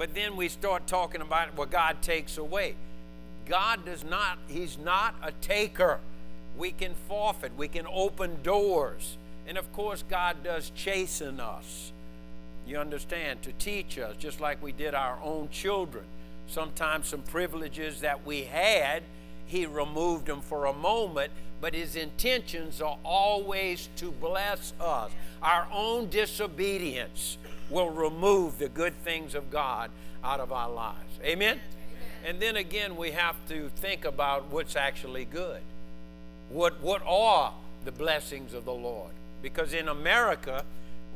But then we start talking about what God takes away. God does not, He's not a taker. We can forfeit, we can open doors. And of course, God does chasten us. You understand? To teach us, just like we did our own children. Sometimes some privileges that we had, He removed them for a moment, but His intentions are always to bless us. Our own disobedience will remove the good things of God out of our lives. Amen? Amen? And then again, we have to think about what's actually good. What, what are the blessings of the Lord? Because in America,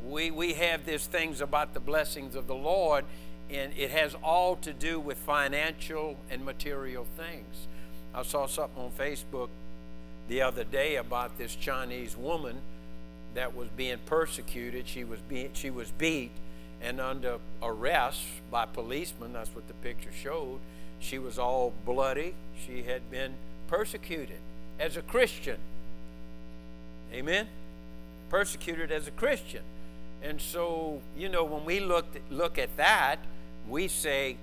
we, we have these things about the blessings of the Lord, and it has all to do with financial and material things. I saw something on Facebook the other day about this Chinese woman that was being persecuted. She was being, she was beat and under arrest by policemen. That's what the picture showed. She was all bloody. She had been persecuted as a Christian. Amen? Persecuted as a Christian. And so, you know, when we look, look at that, we say,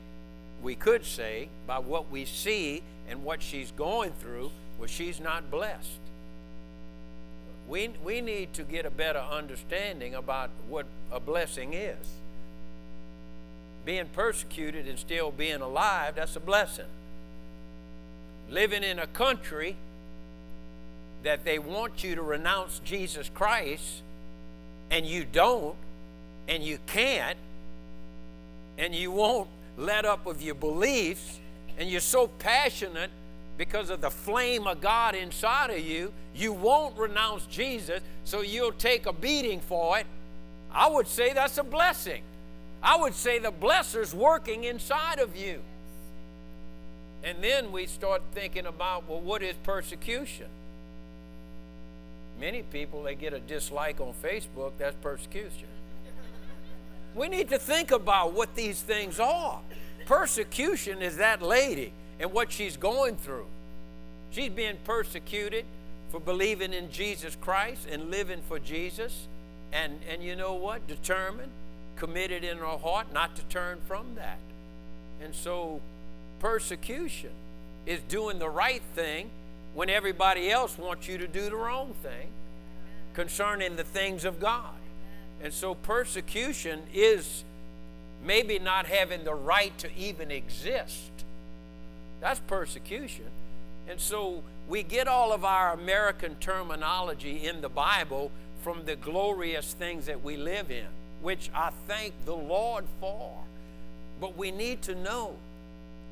we could say, by what we see and what she's going through, well, she's not blessed. We, we need to get a better understanding about what a blessing is. Being persecuted and still being alive, that's a blessing. Living in a country that they want you to renounce Jesus Christ and you don't and you can't and you won't let up of your beliefs and you're so passionate because of the flame of God inside of you, you won't renounce Jesus, so you'll take a beating for it. I would say that's a blessing. I would say the blesser's working inside of you. And then we start thinking about, well, what is persecution? Many people, they get a dislike on Facebook, that's persecution. We need to think about what these things are. Persecution is that lady and what she's going through. She's being persecuted for believing in Jesus Christ and living for Jesus. And, and you know what? Determined, committed in our heart not to turn from that. And so, persecution is doing the right thing when everybody else wants you to do the wrong thing concerning the things of God. And so persecution is maybe not having the right to even exist. That's persecution. And so we get all of our American terminology in the Bible from the glorious things that we live in, which I thank the Lord for. But we need to know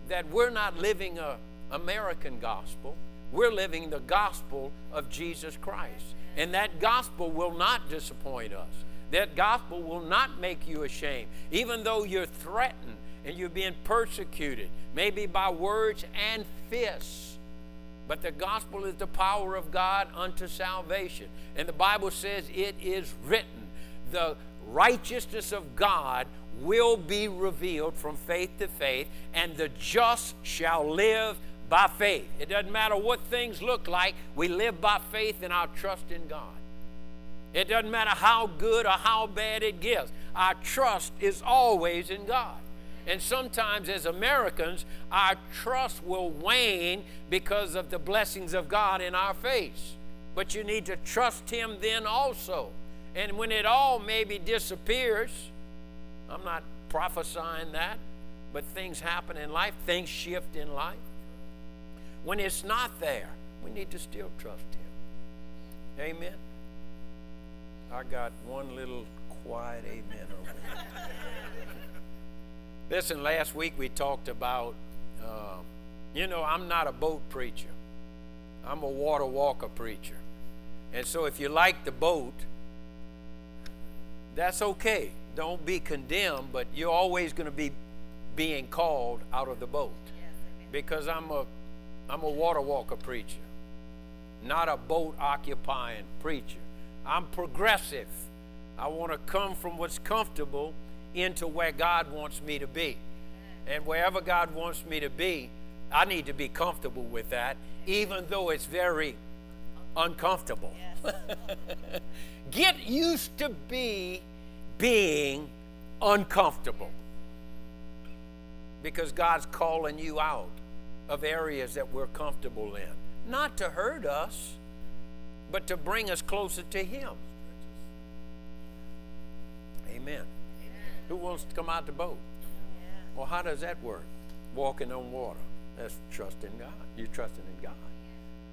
that we're not living a American gospel. We're living the gospel of Jesus Christ. And that gospel will not disappoint us. That gospel will not make you ashamed. Even though you're threatened and you're being persecuted, maybe by words and fists. But the gospel is the power of God unto salvation. And the Bible says it is written the righteousness of God will be revealed from faith to faith, and the just shall live by faith. It doesn't matter what things look like, we live by faith and our trust in God. It doesn't matter how good or how bad it gets, our trust is always in God. And sometimes, as Americans, our trust will wane because of the blessings of God in our face. But you need to trust Him then also. And when it all maybe disappears, I'm not prophesying that, but things happen in life, things shift in life. When it's not there, we need to still trust Him. Amen. I got one little quiet amen over there. Listen, last week we talked about, uh, you know, I'm not a boat preacher. I'm a water walker preacher. And so if you like the boat, that's okay. Don't be condemned, but you're always going to be being called out of the boat. Because I'm a I'm a water walker preacher, not a boat occupying preacher. I'm progressive. I want to come from what's comfortable into where God wants me to be. And wherever God wants me to be, I need to be comfortable with that, even though it's very uncomfortable. Get used to be being uncomfortable. because God's calling you out of areas that we're comfortable in. Not to hurt us, but to bring us closer to Him. Amen. Amen. Who wants to come out the boat? Yeah. Well, how does that work? Walking on water. That's trusting God. You're trusting in God.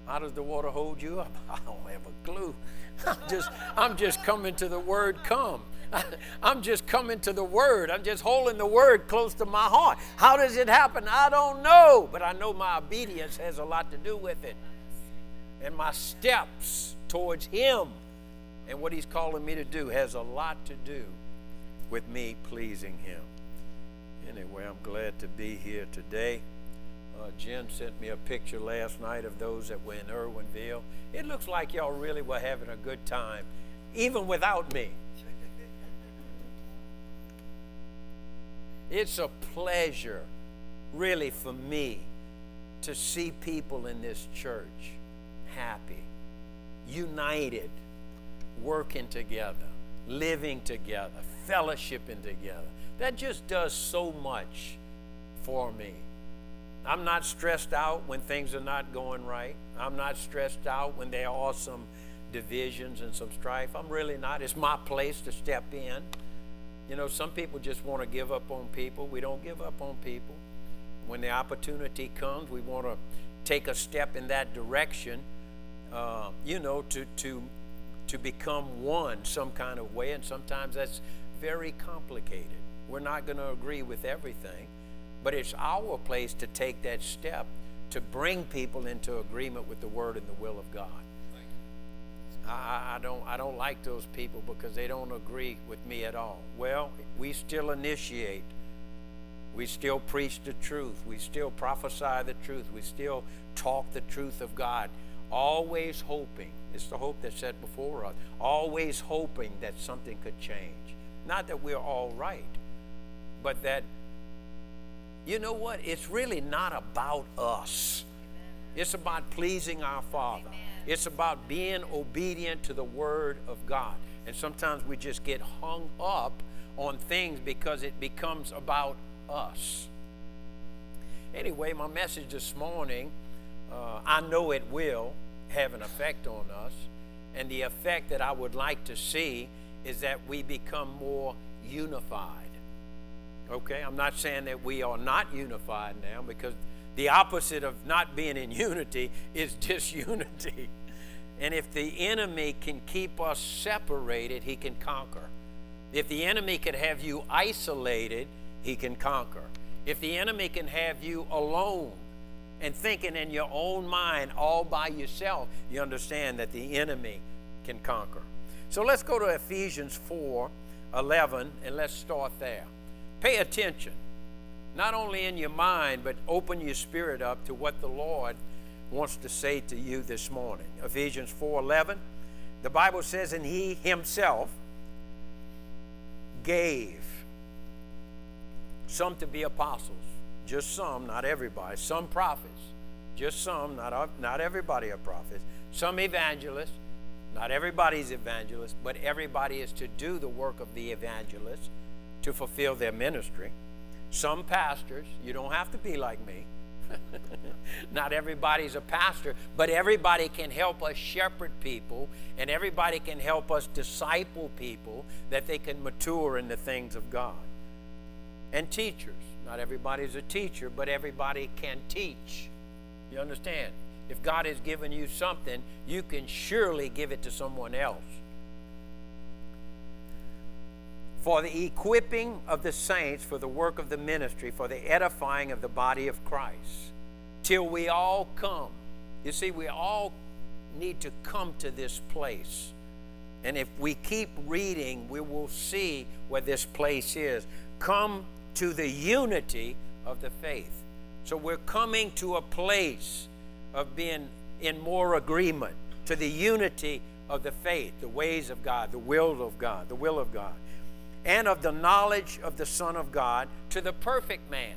How does the water hold you up? I don't have a clue. I'm just, I'm just coming to the word come. I'm just coming to the word. I'm just holding the word close to my heart. How does it happen? I don't know, but I know my obedience has a lot to do with it. And my steps towards him and what he's calling me to do has a lot to do with me pleasing him. Anyway, I'm glad to be here today. Uh, Jen sent me a picture last night of those that were in Irwinville. It looks like y'all really were having a good time, even without me. It's a pleasure, really, for me to see people in this church happy, united, working together, living together, fellowshipping together. That just does so much for me. I'm not stressed out when things are not going right. I'm not stressed out when there are some divisions and some strife. I'm really not. It's my place to step in. You know, some people just want to give up on people. We don't give up on people. When the opportunity comes, we want to take a step in that direction, uh, you know, to, to, to become one some kind of way. And sometimes that's very complicated. We're not going to agree with everything. But it's our place to take that step to bring people into agreement with the Word and the will of God. I, I, don't, I don't like those people because they don't agree with me at all. Well, we still initiate. We still preach the truth. We still prophesy the truth. We still talk the truth of God. Always hoping. It's the hope that's set before us. Always hoping that something could change. Not that we're all right, but that you know what? It's really not about us. It's about pleasing our Father. It's about being obedient to the Word of God. And sometimes we just get hung up on things because it becomes about us. Anyway, my message this morning, uh, I know it will have an effect on us. And the effect that I would like to see is that we become more unified. Okay, I'm not saying that we are not unified now because the opposite of not being in unity is disunity. And if the enemy can keep us separated, he can conquer. If the enemy can have you isolated, he can conquer. If the enemy can have you alone and thinking in your own mind all by yourself, you understand that the enemy can conquer. So let's go to Ephesians 4 11 and let's start there. Pay attention, not only in your mind, but open your spirit up to what the Lord wants to say to you this morning. Ephesians 4:11, the Bible says, "And he himself gave some to be apostles, just some, not everybody, some prophets, just some, not, not everybody are prophets, some evangelists, not everybody's evangelist, but everybody is to do the work of the evangelist to fulfill their ministry. Some pastors, you don't have to be like me. Not everybody's a pastor, but everybody can help us shepherd people and everybody can help us disciple people that they can mature in the things of God. And teachers. Not everybody's a teacher, but everybody can teach. You understand? If God has given you something, you can surely give it to someone else. For the equipping of the saints for the work of the ministry, for the edifying of the body of Christ, till we all come. You see, we all need to come to this place. And if we keep reading, we will see where this place is. Come to the unity of the faith. So we're coming to a place of being in more agreement to the unity of the faith, the ways of God, the will of God, the will of God and of the knowledge of the Son of God to the perfect man.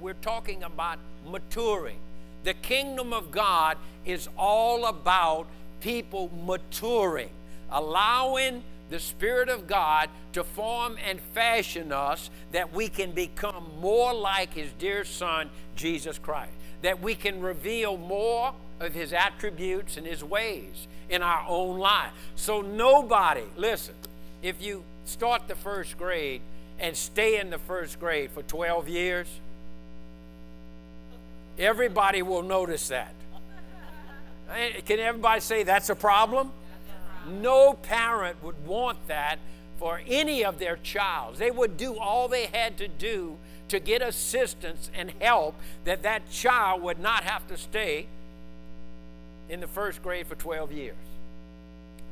We're talking about maturing. The kingdom of God is all about people maturing, allowing the Spirit of God to form and fashion us that we can become more like His dear Son, Jesus Christ, that we can reveal more of His attributes and His ways in our own life. So, nobody, listen, if you start the first grade and stay in the first grade for 12 years, everybody will notice that. Can everybody say that's a problem? No parent would want that for any of their child. They would do all they had to do to get assistance and help that that child would not have to stay in the first grade for 12 years.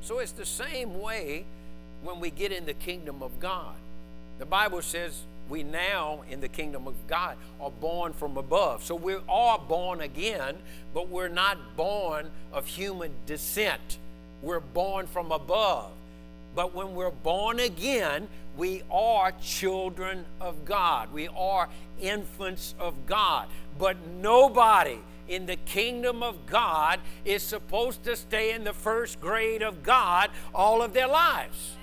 So it's the same way when we get in the kingdom of God. The Bible says we now in the kingdom of God are born from above. So we are born again, but we're not born of human descent. We're born from above. But when we're born again, we are children of God. We are infants of God. But nobody in the kingdom of God is supposed to stay in the first grade of God all of their lives.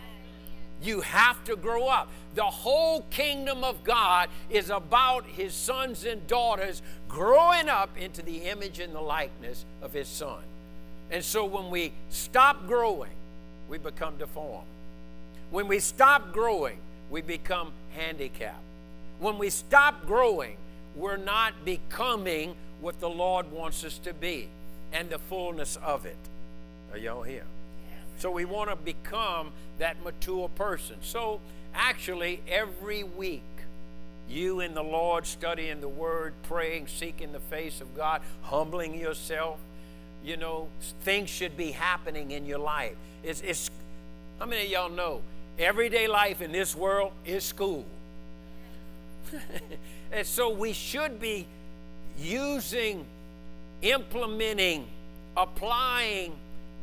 You have to grow up. The whole kingdom of God is about his sons and daughters growing up into the image and the likeness of his son. And so when we stop growing, we become deformed. When we stop growing, we become handicapped. When we stop growing, we're not becoming what the Lord wants us to be and the fullness of it. Are y'all here? So we want to become that mature person. So actually, every week, you in the Lord studying the Word, praying, seeking the face of God, humbling yourself, you know, things should be happening in your life. It's, it's how many of y'all know everyday life in this world is school? and so we should be using, implementing, applying,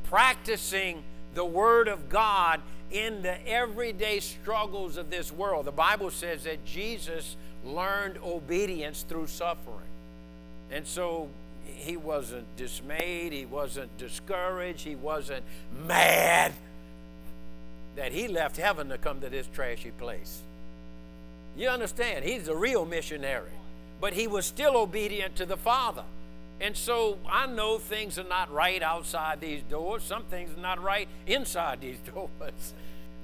practicing the Word of God in the everyday struggles of this world. The Bible says that Jesus learned obedience through suffering. And so he wasn't dismayed, he wasn't discouraged, he wasn't mad that he left heaven to come to this trashy place. You understand? He's a real missionary, but he was still obedient to the Father. And so I know things are not right outside these doors. Some things are not right inside these doors.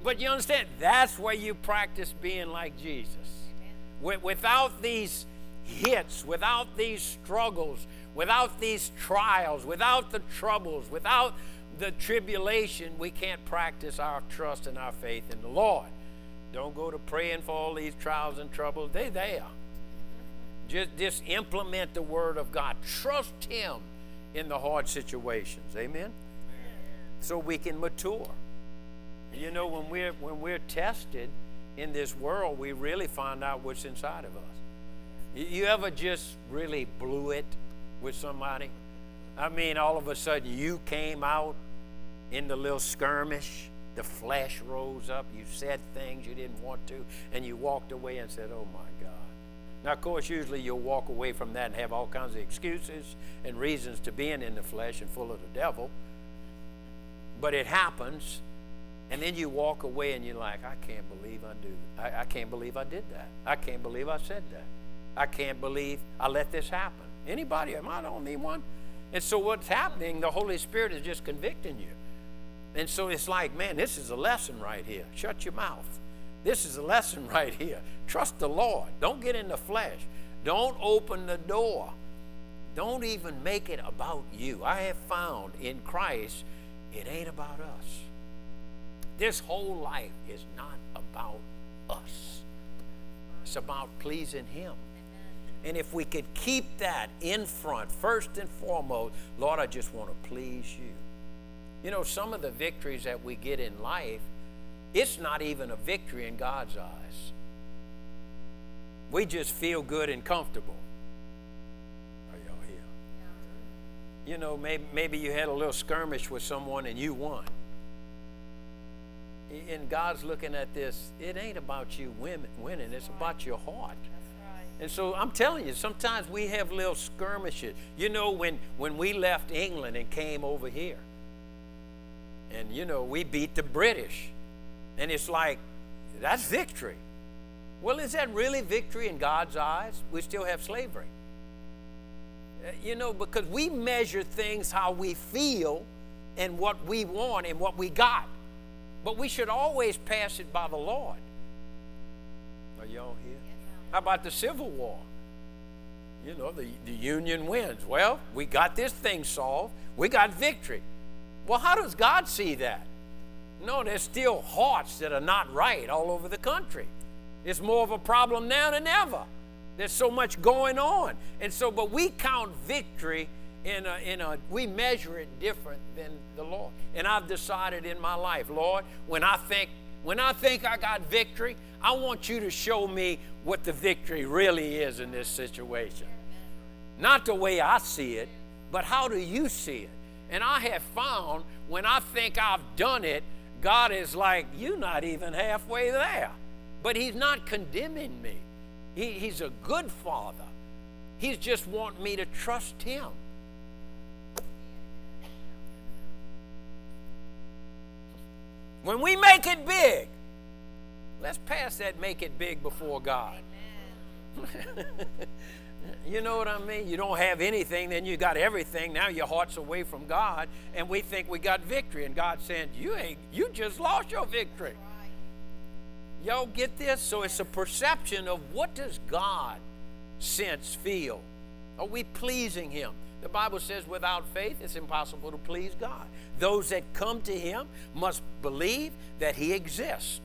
But you understand, that's where you practice being like Jesus. Without these hits, without these struggles, without these trials, without the troubles, without the tribulation, we can't practice our trust and our faith in the Lord. Don't go to praying for all these trials and troubles. They're there. Just, just implement the Word of God. Trust Him in the hard situations. Amen? So we can mature. You know, when we're, when we're tested in this world, we really find out what's inside of us. You ever just really blew it with somebody? I mean, all of a sudden you came out in the little skirmish, the flesh rose up, you said things you didn't want to, and you walked away and said, Oh my God. Now, of course, usually you'll walk away from that and have all kinds of excuses and reasons to being in the flesh and full of the devil. But it happens, and then you walk away and you're like, I can't believe I do. I, I can't believe I did that. I can't believe I said that. I can't believe I let this happen. Anybody? Am I the only one? And so what's happening, the Holy Spirit is just convicting you. And so it's like, man, this is a lesson right here. Shut your mouth. This is a lesson right here. Trust the Lord. Don't get in the flesh. Don't open the door. Don't even make it about you. I have found in Christ, it ain't about us. This whole life is not about us, it's about pleasing Him. And if we could keep that in front, first and foremost, Lord, I just want to please you. You know, some of the victories that we get in life, it's not even a victory in God's eyes. We just feel good and comfortable. Are y'all here? You know, maybe, maybe you had a little skirmish with someone and you won. And God's looking at this, it ain't about you winning, it's about your heart. And so I'm telling you, sometimes we have little skirmishes. You know, when, when we left England and came over here, and you know, we beat the British. And it's like, that's victory. Well, is that really victory in God's eyes? We still have slavery. Uh, you know, because we measure things how we feel and what we want and what we got. But we should always pass it by the Lord. Are y'all here? How about the Civil War? You know, the, the Union wins. Well, we got this thing solved. We got victory. Well, how does God see that? No, there's still hearts that are not right all over the country. It's more of a problem now than ever. There's so much going on. And so, but we count victory in a, in a, we measure it different than the Lord. And I've decided in my life, Lord, when I think, when I think I got victory, I want you to show me what the victory really is in this situation. Not the way I see it, but how do you see it? And I have found when I think I've done it, God is like, You're not even halfway there. But He's not condemning me. He, he's a good Father. He's just wanting me to trust Him. When we make it big, let's pass that make it big before God. you know what I mean? You don't have anything, then you got everything. Now your heart's away from God, and we think we got victory. And God saying, You ain't you just lost your victory. Y'all get this? So it's a perception of what does God sense, feel? Are we pleasing Him? The Bible says without faith it's impossible to please God. Those that come to Him must believe that He exists.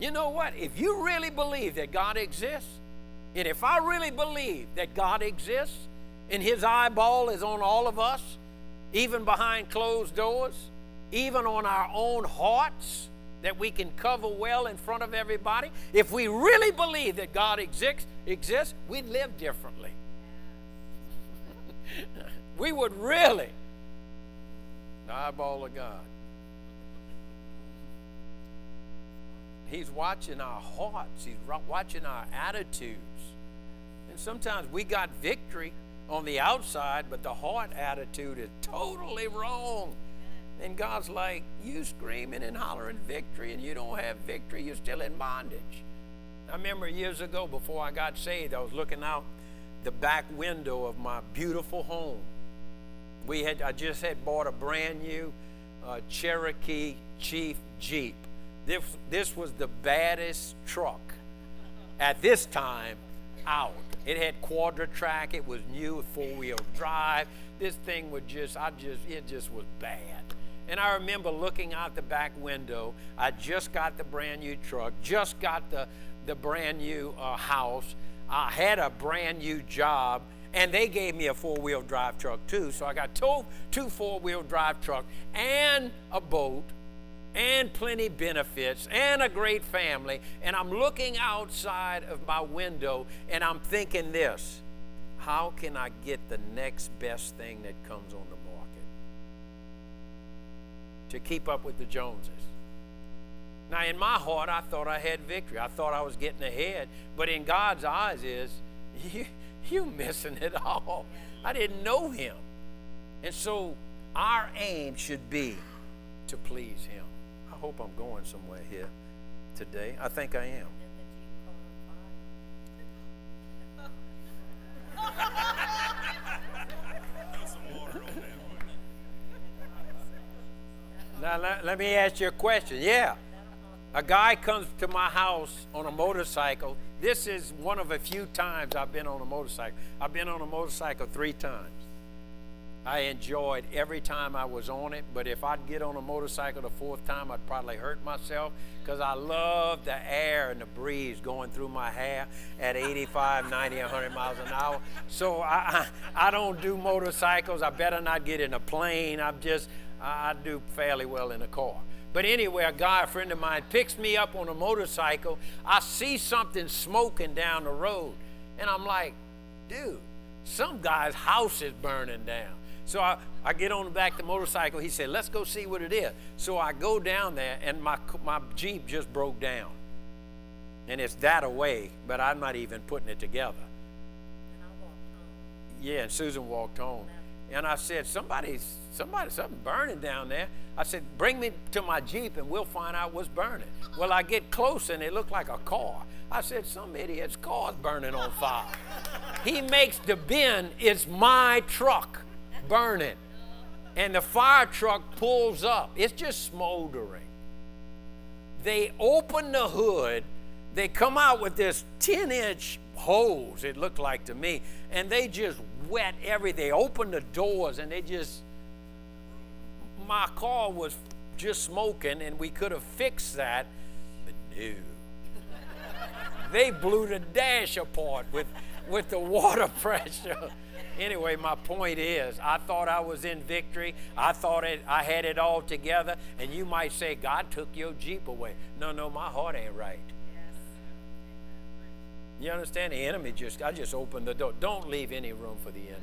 You know what? If you really believe that God exists, and if I really believe that God exists, and His eyeball is on all of us, even behind closed doors, even on our own hearts, that we can cover well in front of everybody, if we really believe that God exists, exists we'd live differently. we would really. The eyeball of God. He's watching our hearts, He's watching our attitudes. Sometimes we got victory on the outside, but the heart attitude is totally wrong. And God's like, you screaming and hollering victory, and you don't have victory. You're still in bondage. I remember years ago, before I got saved, I was looking out the back window of my beautiful home. We had, I just had bought a brand new uh, Cherokee Chief Jeep. This, this was the baddest truck at this time out. It had Quadra-Trac. It was new, four-wheel drive. This thing was just, I just, it just was bad. And I remember looking out the back window. I just got the brand new truck, just got the, the brand new uh, house. I had a brand new job, and they gave me a four wheel drive truck too. So I got two, two four wheel drive trucks and a boat and plenty benefits and a great family. And I'm looking outside of my window and I'm thinking this how can I get the next best thing that comes on the market? to keep up with the Joneses. Now, in my heart, I thought I had victory. I thought I was getting ahead. But in God's eyes, is you, you missing it all. I didn't know Him. And so our aim should be to please Him. I hope I'm going somewhere here today. I think I am. Now, let, let me ask you a question. Yeah. A guy comes to my house on a motorcycle. This is one of a few times I've been on a motorcycle. I've been on a motorcycle three times. I enjoyed every time I was on it, but if I'd get on a motorcycle the fourth time, I'd probably hurt myself because I love the air and the breeze going through my hair at 85, 90, 100 miles an hour. So I, I, I don't do motorcycles. I better not get in a plane. I'm just, I do fairly well in a car. But anyway, a guy, a friend of mine, picks me up on a motorcycle. I see something smoking down the road. And I'm like, dude, some guy's house is burning down. So I, I get on the back of the motorcycle. He said, let's go see what it is. So I go down there, and my, my Jeep just broke down. And it's that away, but I'm not even putting it together. Yeah, and Susan walked home. And I said, somebody's, somebody, something burning down there. I said, bring me to my Jeep and we'll find out what's burning. Well, I get close and it looked like a car. I said, some idiot's car's burning on fire. he makes the bin, it's my truck burning. And the fire truck pulls up. It's just smoldering. They open the hood, they come out with this 10 inch hose, it looked like to me, and they just wet everything. They open the doors and they just, my car was just smoking and we could have fixed that, but no. they blew the dash apart with, with the water pressure. Anyway, my point is, I thought I was in victory. I thought it, I had it all together. And you might say, God took your Jeep away. No, no, my heart ain't right. You understand? The enemy just, I just opened the door. Don't leave any room for the enemy.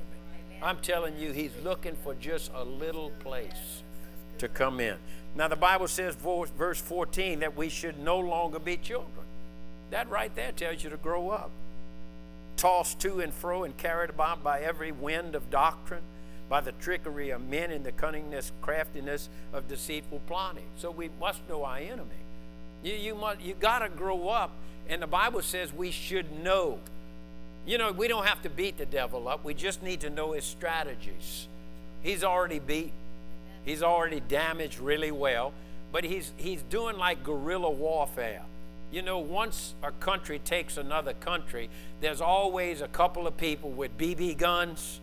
I'm telling you, he's looking for just a little place to come in. Now, the Bible says, verse 14, that we should no longer be children. That right there tells you to grow up. Tossed to and fro and carried about by every wind of doctrine, by the trickery of men and the cunningness, craftiness of deceitful plotting. So we must know our enemy. You, you, must, you got to grow up, and the Bible says we should know. You know, we don't have to beat the devil up, we just need to know his strategies. He's already beat, he's already damaged really well, but he's, he's doing like guerrilla warfare. You know, once a country takes another country, there's always a couple of people with BB guns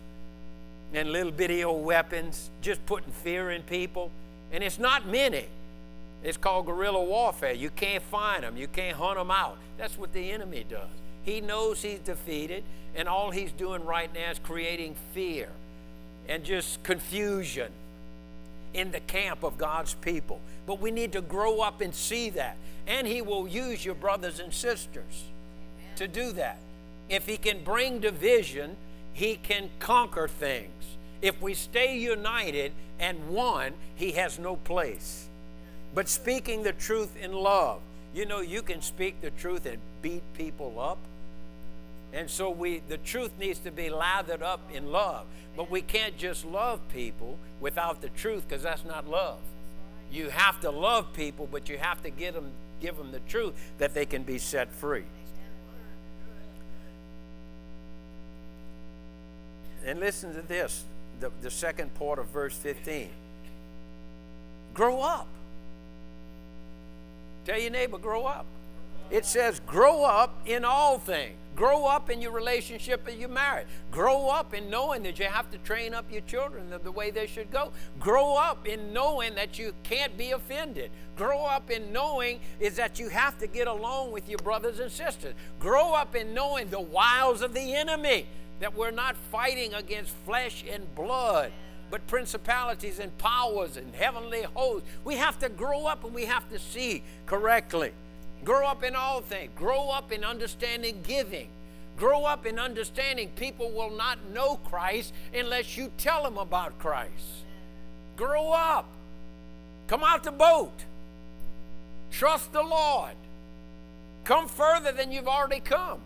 and little bitty old weapons, just putting fear in people. And it's not many. It's called guerrilla warfare. You can't find them, you can't hunt them out. That's what the enemy does. He knows he's defeated, and all he's doing right now is creating fear and just confusion in the camp of God's people. But we need to grow up and see that. And He will use your brothers and sisters to do that. If He can bring division, He can conquer things. If we stay united and one, He has no place. But speaking the truth in love, you know, you can speak the truth and beat people up. And so we the truth needs to be lathered up in love. But we can't just love people without the truth because that's not love. You have to love people, but you have to give them give them the truth that they can be set free. And listen to this, the, the second part of verse 15. Grow up. Tell your neighbor, grow up. It says, grow up in all things. Grow up in your relationship as you married. Grow up in knowing that you have to train up your children the, the, way they should go. Grow up in knowing that you can't be offended. Grow up in knowing is that you have to get along with your brothers and sisters. Grow up in knowing the wiles of the enemy, that we're not fighting against flesh and blood but principalities and powers and heavenly hosts. We have to grow up and we have to see correctly. Grow up in all things. Grow up in understanding giving. Grow up in understanding people will not know Christ unless you tell them about Christ. Grow up. Come out the boat. Trust the Lord. Come further than you've already come.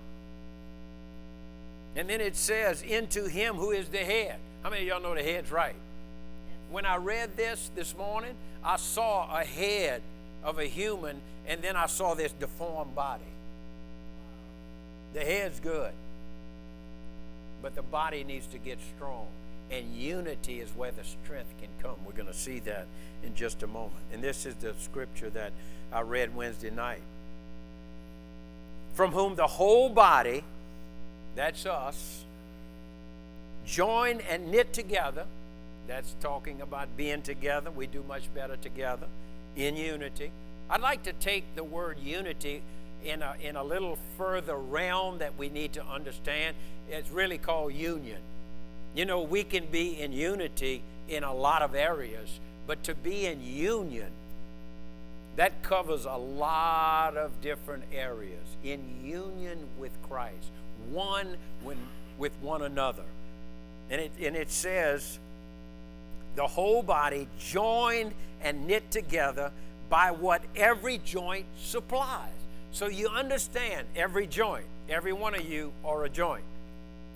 And then it says, into him who is the head. How many of y'all know the head's right? When I read this this morning, I saw a head of a human, and then I saw this deformed body. The head's good, but the body needs to get strong. And unity is where the strength can come. We're going to see that in just a moment. And this is the scripture that I read Wednesday night. From whom the whole body, that's us, join and knit together. That's talking about being together. We do much better together in unity. I'd like to take the word unity in a, in a little further realm that we need to understand. It's really called union. You know, we can be in unity in a lot of areas, but to be in union, that covers a lot of different areas. In union with Christ, one when, with one another. And it, and it says, the whole body joined and knit together by what every joint supplies. So you understand every joint, every one of you are a joint.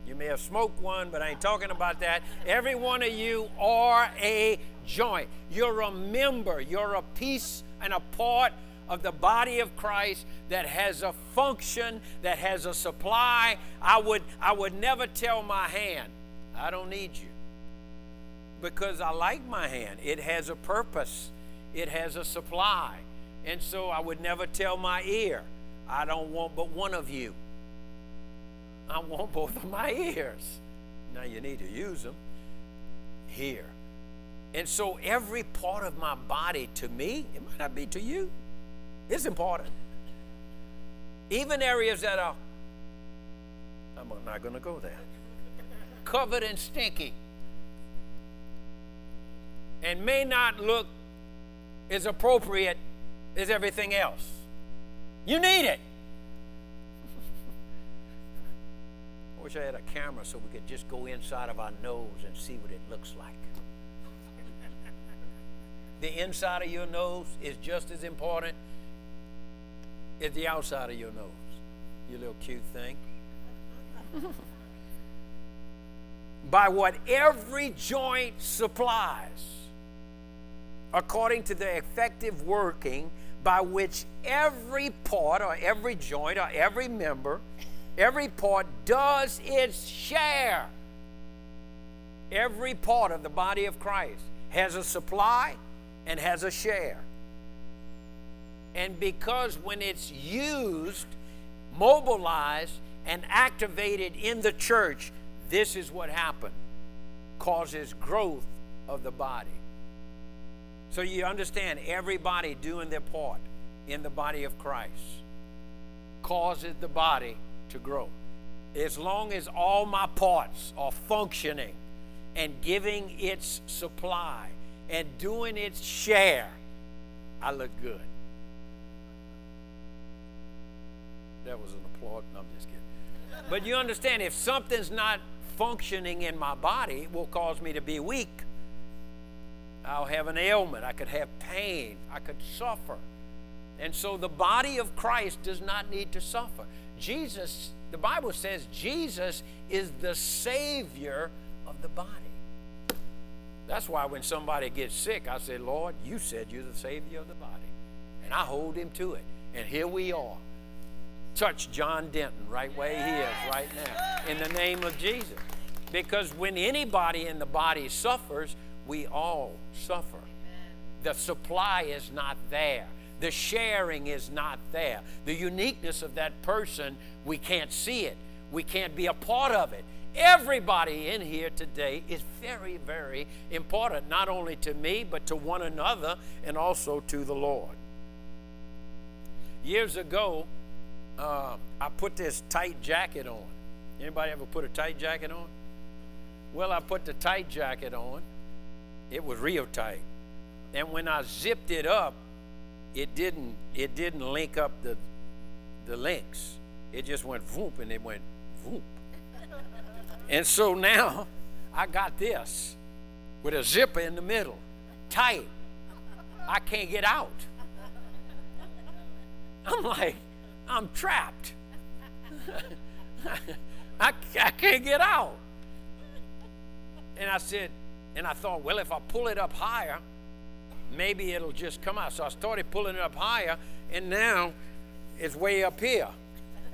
You may have smoked one, but I ain't talking about that. Every one of you are a joint. You're a member. You're a piece and a part of the body of Christ that has a function, that has a supply. I would, I would never tell my hand, I don't need you. Because I like my hand. It has a purpose, it has a supply. And so I would never tell my ear, I don't want but one of you. I want both of my ears. Now you need to use them here. And so every part of my body to me, it might not be to you, it's important. Even areas that are, I'm not going to go there, covered and stinky, and may not look as appropriate as everything else. You need it. I wish I had a camera so we could just go inside of our nose and see what it looks like. the inside of your nose is just as important as the outside of your nose. You little cute thing. By what every joint supplies, according to the effective working by which every part or every joint or every member, every part does its share. Every part of the body of Christ has a supply and has a share. And because when it's used, mobilized, and activated in the church, this is what happened causes growth of the body. So you understand everybody doing their part in the body of Christ causes the body to grow. As long as all my parts are functioning and giving its supply and doing its share, I look good. That was an applaud. No, I'm just kidding. But you understand, if something's not functioning in my body, it will cause me to be weak. I'll have an ailment. I could have pain. I could suffer. And so the body of Christ does not need to suffer. Jesus, the Bible says Jesus is the Savior of the body. That's why when somebody gets sick, I say, Lord, you said you're the Savior of the body. And I hold him to it. And here we are touch John Denton right where he is right now in the name of Jesus. Because when anybody in the body suffers, we all suffer. The supply is not there. The sharing is not there. The uniqueness of that person, we can't see it. We can't be a part of it. Everybody in here today is very, very important, not only to me, but to one another and also to the Lord. Years ago, uh, I put this tight jacket on. Anybody ever put a tight jacket on? Well, I put the tight jacket on. It was real tight. And when I zipped it up, it didn't it didn't link up the the links. It just went voop and it went voop. and so now I got this with a zipper in the middle, tight. I can't get out. I'm like, I'm trapped. I, I can't get out. And I said, and I thought, well, if I pull it up higher, maybe it'll just come out. So I started pulling it up higher, and now it's way up here.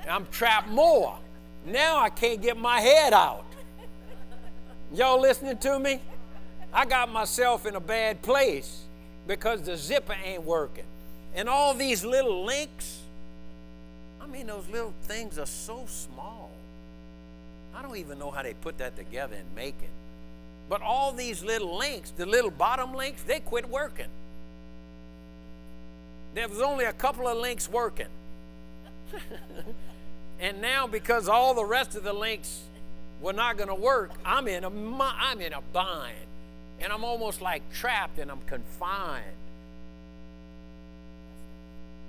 I'm trapped more. Now I can't get my head out. Y'all listening to me? I got myself in a bad place because the zipper ain't working. And all these little links, I mean, those little things are so small. I don't even know how they put that together and make it. But all these little links, the little bottom links, they quit working. There was only a couple of links working. and now, because all the rest of the links were not going to work, I'm in a I'm in a bind, and I'm almost like trapped and I'm confined.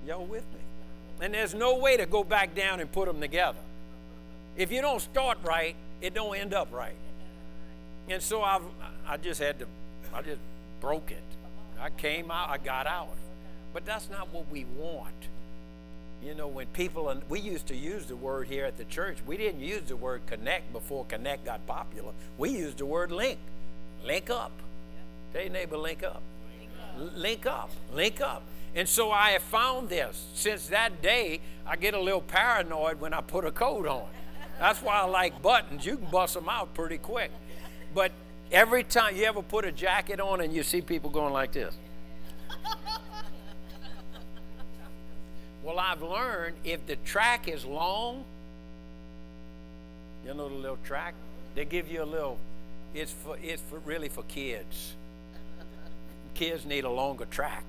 Y'all with me? and there's no way to go back down and put them together. If you don't start right, it don't end up right. And so I, I just had to, I just broke it. I came out, I got out. But that's not what we want. You know, when people, and we used to use the word here at the church, we didn't use the word connect before connect got popular. We used the word link. Link up. Tell your neighbor, link up. Link up. Link up. And so I have found this. Since that day, I get a little paranoid when I put a coat on. That's why I like buttons. You can bust them out pretty quick. But every time you ever put a jacket on and you see people going like this. Well, I've learned if the track is long, you know the little track? They give you a little, it's for it's for really for kids. Kids need a longer track.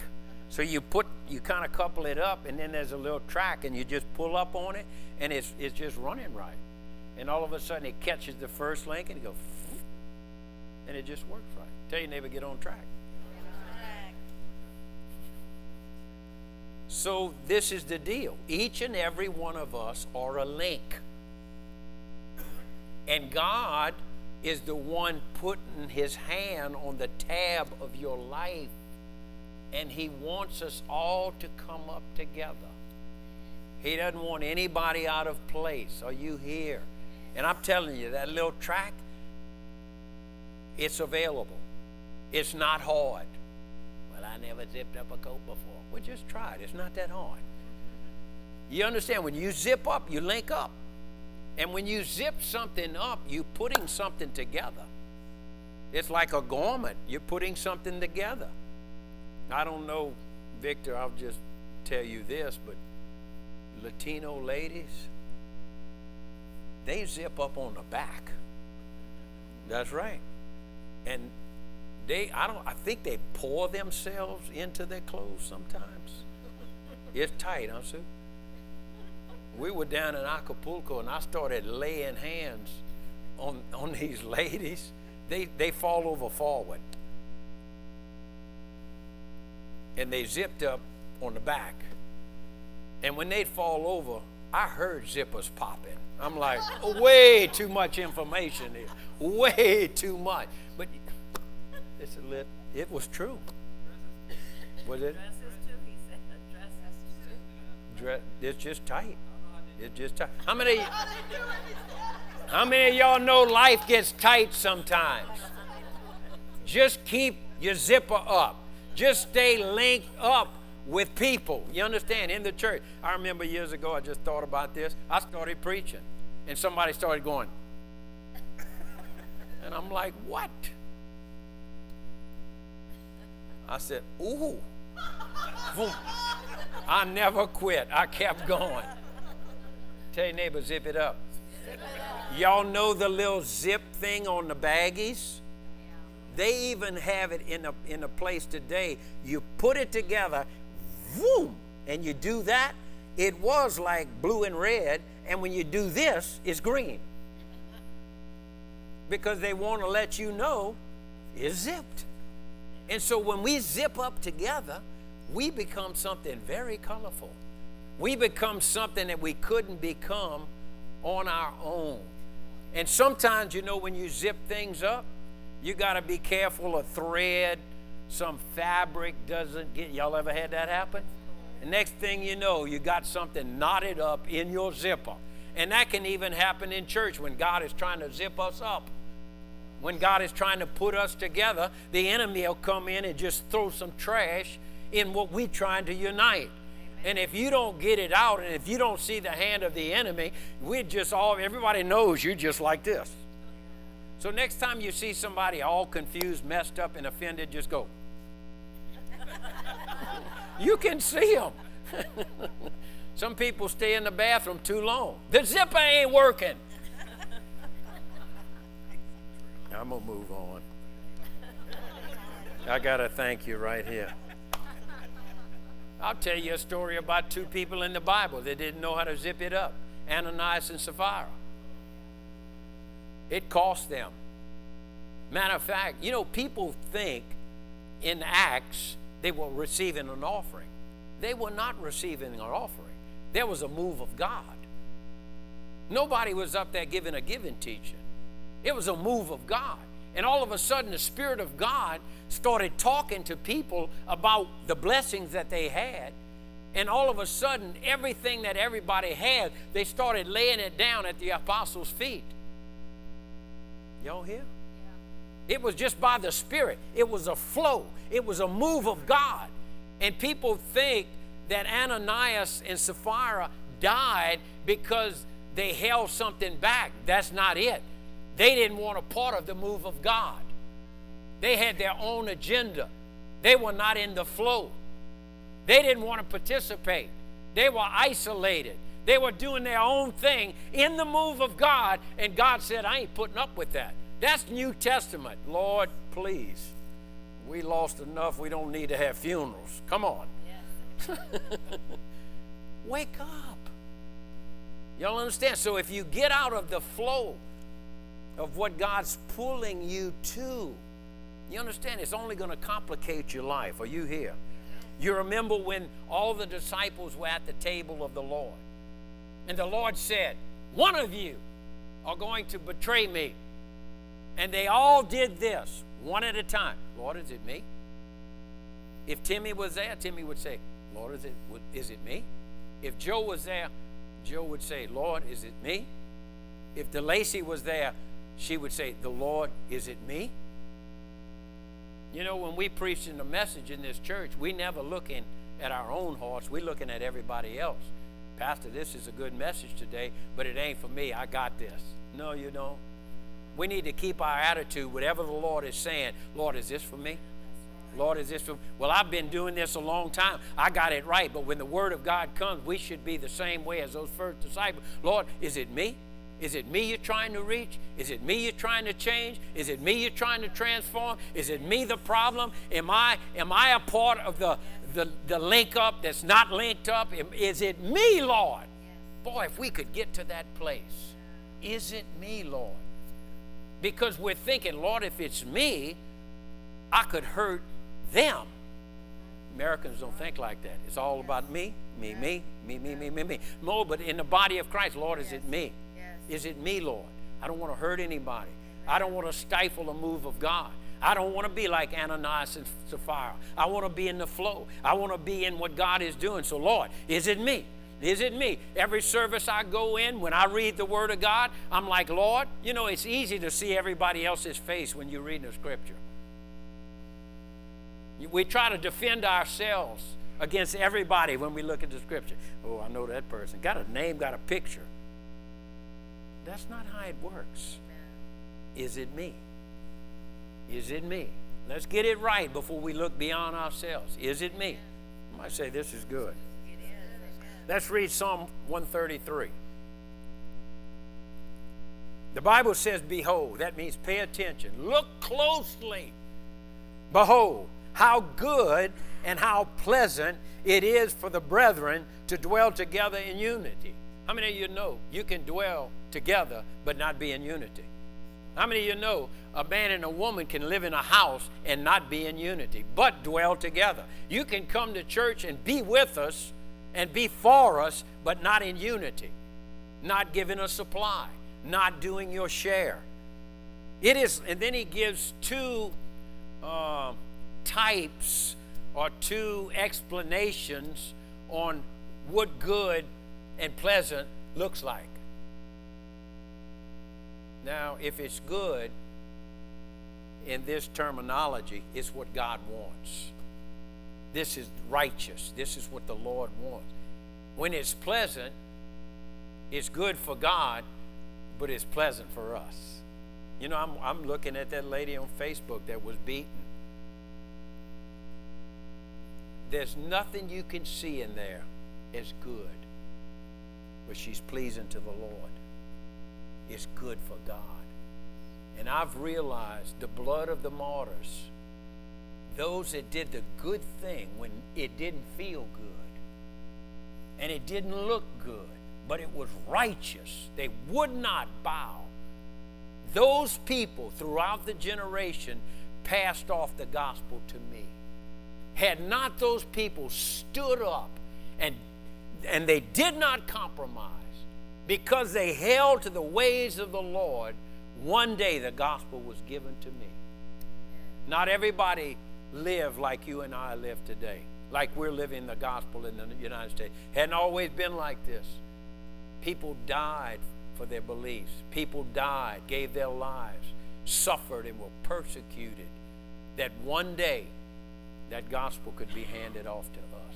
So you put you kind of couple it up and then there's a little track and you just pull up on it and it's it's just running right. And all of a sudden it catches the first link and it goes and it just works right. Tell your neighbor get on track. So, this is the deal. Each and every one of us are a link. And God is the one putting his hand on the tab of your life. And he wants us all to come up together. He doesn't want anybody out of place. Are you here? And I'm telling you, that little track, it's available. It's not hard. Well, I never zipped up a coat before. Well, just try it. It's not that hard. You understand? When you zip up, you link up. And when you zip something up, you're putting something together. It's like a garment. You're putting something together. I don't know, Victor, I'll just tell you this, but Latino ladies, they zip up on the back. That's right. And they I don't I think they pour themselves into their clothes sometimes. It's tight, huh, Sue? We were down in Acapulco and I started laying hands on on these ladies. They they fall over forward. And they zipped up on the back. And when they'd fall over, I heard zippers popping. I'm like, way too much information here. Way too much. It's. It was true. Was it? Dress, it's just tight. It's just tight. How many? How many of y'all know life gets tight sometimes? Just keep your zipper up. Just stay linked up with people. You understand? In the church. I remember years ago, I just thought about this. I started preaching, and somebody started going. And I'm like, what? I said, Ooh. I never quit. I kept going. Tell your neighbor, zip it up. Y'all know the little zip thing on the baggies? They even have it in a, in a place today. You put it together, boom, and you do that. It was like blue and red, and when you do this, it's green. Because they want to let you know it's zipped. And so when we zip up together, we become something very colorful. We become something that we couldn't become on our own. And sometimes, you know, when you zip things up, you got to be careful of thread, some fabric doesn't get, y'all ever had that happen? The next thing you know, you got something knotted up in your zipper. And that can even happen in church when God is trying to zip us up when God is trying to put us together, the enemy will come in and just throw some trash in what we're trying to unite. And if you don't get it out and if you don't see the hand of the enemy, we just all, everybody knows you're just like this. So next time you see somebody all confused, messed up, and offended, just go. you can see them. Some people stay in the bathroom too long. The zipper ain't working. I'm going to move on. I got to thank you right here. I'll tell you a story about two people in the Bible that didn't know how to zip it up Ananias and Sapphira. It cost them. Matter of fact, you know, people think in Acts they were receiving an offering. They were not receiving an offering, there was a move of God. Nobody was up there giving a giving teaching. It was a move of God. And all of a sudden, the Spirit of God started talking to people about the blessings that they had. And all of a sudden, everything that everybody had, they started laying it down at the apostles' feet. Y'all hear? It was just by the Spirit. It was a flow. It was a move of God. And people think that Ananias and Sapphira died because they held something back. That's not it. They didn't want a part of the move of God. They had their own agenda. They were not in the flow. They didn't want to participate. They were isolated. They were doing their own thing in the move of God, and God said, I ain't putting up with that. That's New Testament. Lord, please. We lost enough. We don't need to have funerals. Come on. Wake up. Y'all understand? So if you get out of the flow of what God's pulling you to, you understand it's only going to complicate your life. Are you here? You remember when all the disciples were at the table of the Lord, and the Lord said, One of you are going to betray me. And they all did this one at a time. Lord, is it me? If Timmy was there, Timmy would say, Lord, is it, is it me? If Joe was there, Joe would say, Lord, is it me? If DeLacy was there, she would say, The Lord, is it me? You know, when we preach in the message in this church, we never looking at our own hearts. We're looking at everybody else. Pastor, this is a good message today, but it ain't for me. I got this. No, you don't. We need to keep our attitude, whatever the Lord is saying. Lord, is this for me? Lord, is this for Well, I've been doing this a long time. I got it right. But when the Word of God comes, we should be the same way as those first disciples. Lord, is it me? Is it me you're trying to reach? Is it me you're trying to change? Is it me you're trying to transform? Is it me the problem? Am I am I a part of the the, the link up that's not linked up? Is it me, Lord? Boy, if we could get to that place. Is it me, Lord? Because we're thinking, Lord, if it's me, I could hurt them. Americans don't think like that. It's all about me, me, me, me, me, me, me, me. No, but in the body of Christ, Lord, is it me? Is it me, Lord? I don't want to hurt anybody. I don't want to stifle a move of God. I don't want to be like Ananias and Sapphira. I want to be in the flow. I want to be in what God is doing. So, Lord, is it me? Is it me? Every service I go in, when I read the Word of God, I'm like, Lord, you know, it's easy to see everybody else's face when you're reading the Scripture. We try to defend ourselves against everybody when we look at the Scripture. Oh, I know that person. Got a name, got a picture. That's not how it works. Is it me? Is it me? Let's get it right before we look beyond ourselves. Is it me? I might say this is good. Let's read Psalm 133. The Bible says, Behold, that means pay attention. Look closely. Behold, how good and how pleasant it is for the brethren to dwell together in unity. How many of you know you can dwell together but not be in unity? How many of you know a man and a woman can live in a house and not be in unity, but dwell together? You can come to church and be with us and be for us, but not in unity, not giving a supply, not doing your share. It is, and then he gives two uh, types or two explanations on what good and pleasant looks like. Now, if it's good in this terminology, it's what God wants. This is righteous. This is what the Lord wants. When it's pleasant, it's good for God, but it's pleasant for us. You know, I'm, I'm looking at that lady on Facebook that was beaten. There's nothing you can see in there as good but she's pleasing to the Lord. It's good for God. And I've realized the blood of the martyrs, those that did the good thing when it didn't feel good and it didn't look good, but it was righteous, they would not bow. Those people throughout the generation passed off the gospel to me. Had not those people stood up and and they did not compromise because they held to the ways of the Lord, one day the gospel was given to me. Not everybody lived like you and I live today. like we're living the gospel in the United States. Hadn't always been like this. People died for their beliefs, people died, gave their lives, suffered, and were persecuted. That one day that gospel could be handed off to us.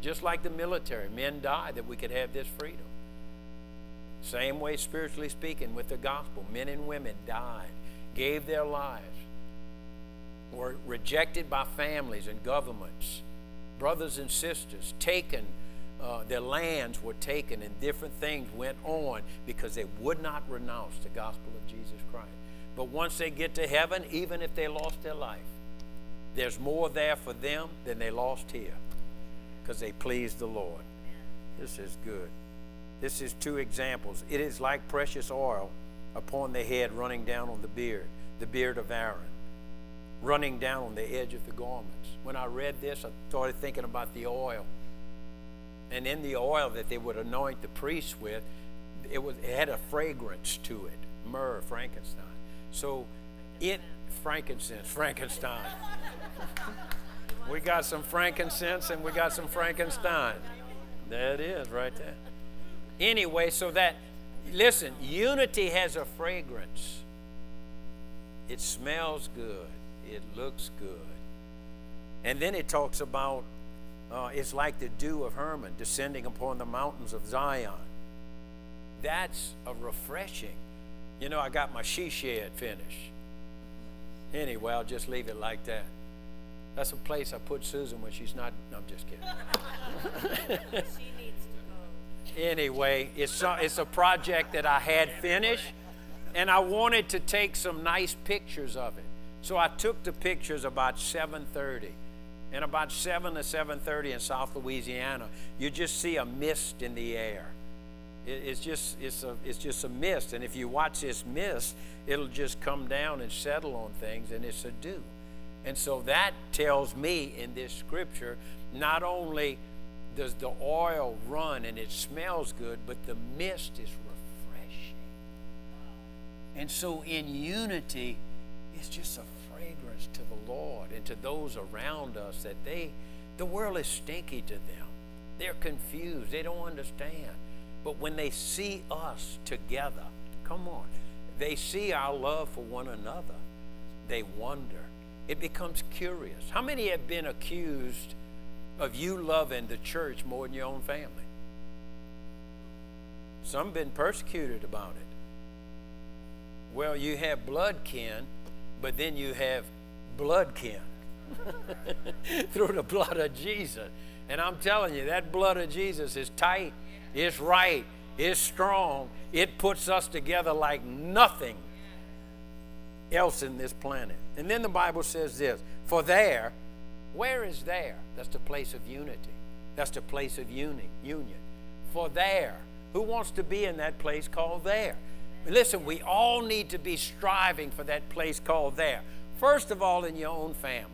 Just like the military, men died that we could have this freedom. Same way, spiritually speaking, with the gospel, men and women died, gave their lives, were rejected by families and governments, brothers and sisters, taken. Uh, their lands were taken and different things went on because they would not renounce the gospel of Jesus Christ. But once they get to heaven, even if they lost their life, there's more there for them than they lost here because they pleased the Lord. This is good. This is two examples. It is like precious oil upon the head running down on the beard, the beard of Aaron, running down on the edge of the garments. When I read this, I started thinking about the oil. And in the oil that they would anoint the priests with, it, was, it had a fragrance to it myrrh, Frankenstein. So it, frankincense, Frankenstein. we got some frankincense and we got some Frankenstein. There it is, right there. Anyway, so that, listen, unity has a fragrance. It smells good, it looks good. And then it talks about uh, it's like the dew of Hermon descending upon the mountains of Zion. That's a refreshing. You know, I got my she shed finished. Anyway, I'll just leave it like that. That's a place I put Susan when she's not. No, I'm just kidding. anyway, it's a, it's a project that I had finished, and I wanted to take some nice pictures of it. So I took the pictures about 7:30, and about 7 to 7:30 in South Louisiana, you just see a mist in the air. It, it's just it's a it's just a mist, and if you watch this mist, it'll just come down and settle on things, and it's a dew. And so that tells me in this scripture not only does the oil run and it smells good, but the mist is refreshing. And so in unity, it's just a fragrance to the Lord and to those around us that they, the world is stinky to them. They're confused. They don't understand. But when they see us together, come on, they see our love for one another, they wonder. It becomes curious. How many have been accused? Of you loving the church more than your own family. Some been persecuted about it. Well, you have blood kin, but then you have blood kin through the blood of Jesus. And I'm telling you, that blood of Jesus is tight, it's right, it's strong. It puts us together like nothing else in this planet. And then the Bible says this For there, where is there? That's the place of unity. That's the place of uni- union. For there, who wants to be in that place called there? Listen, we all need to be striving for that place called there. First of all, in your own family,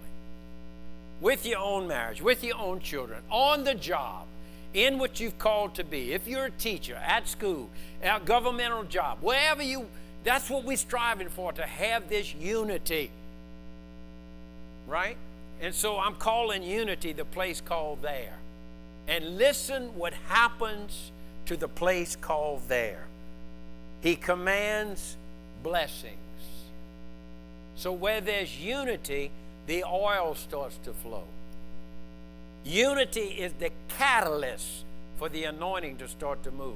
with your own marriage, with your own children, on the job, in what you've called to be. If you're a teacher, at school, a governmental job, wherever you, that's what we're striving for, to have this unity. Right? And so I'm calling unity the place called there. And listen what happens to the place called there. He commands blessings. So where there's unity, the oil starts to flow. Unity is the catalyst for the anointing to start to move.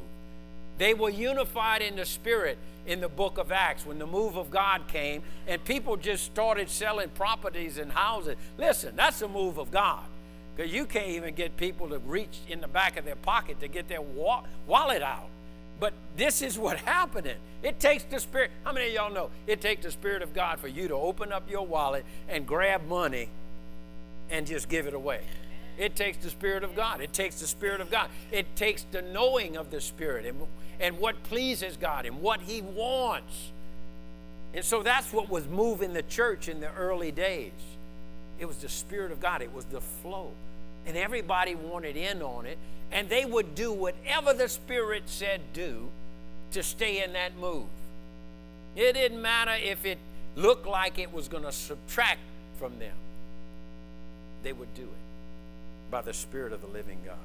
They were unified in the spirit in the book of Acts when the move of God came and people just started selling properties and houses. Listen, that's the move of God. Because you can't even get people to reach in the back of their pocket to get their wa- wallet out. But this is what happened. It takes the Spirit. How many of y'all know it takes the Spirit of God for you to open up your wallet and grab money and just give it away? It takes the Spirit of God. It takes the Spirit of God. It takes the knowing of the Spirit and, and what pleases God and what He wants. And so that's what was moving the church in the early days. It was the Spirit of God, it was the flow. And everybody wanted in on it. And they would do whatever the Spirit said do to stay in that move. It didn't matter if it looked like it was going to subtract from them, they would do it. By the Spirit of the living God.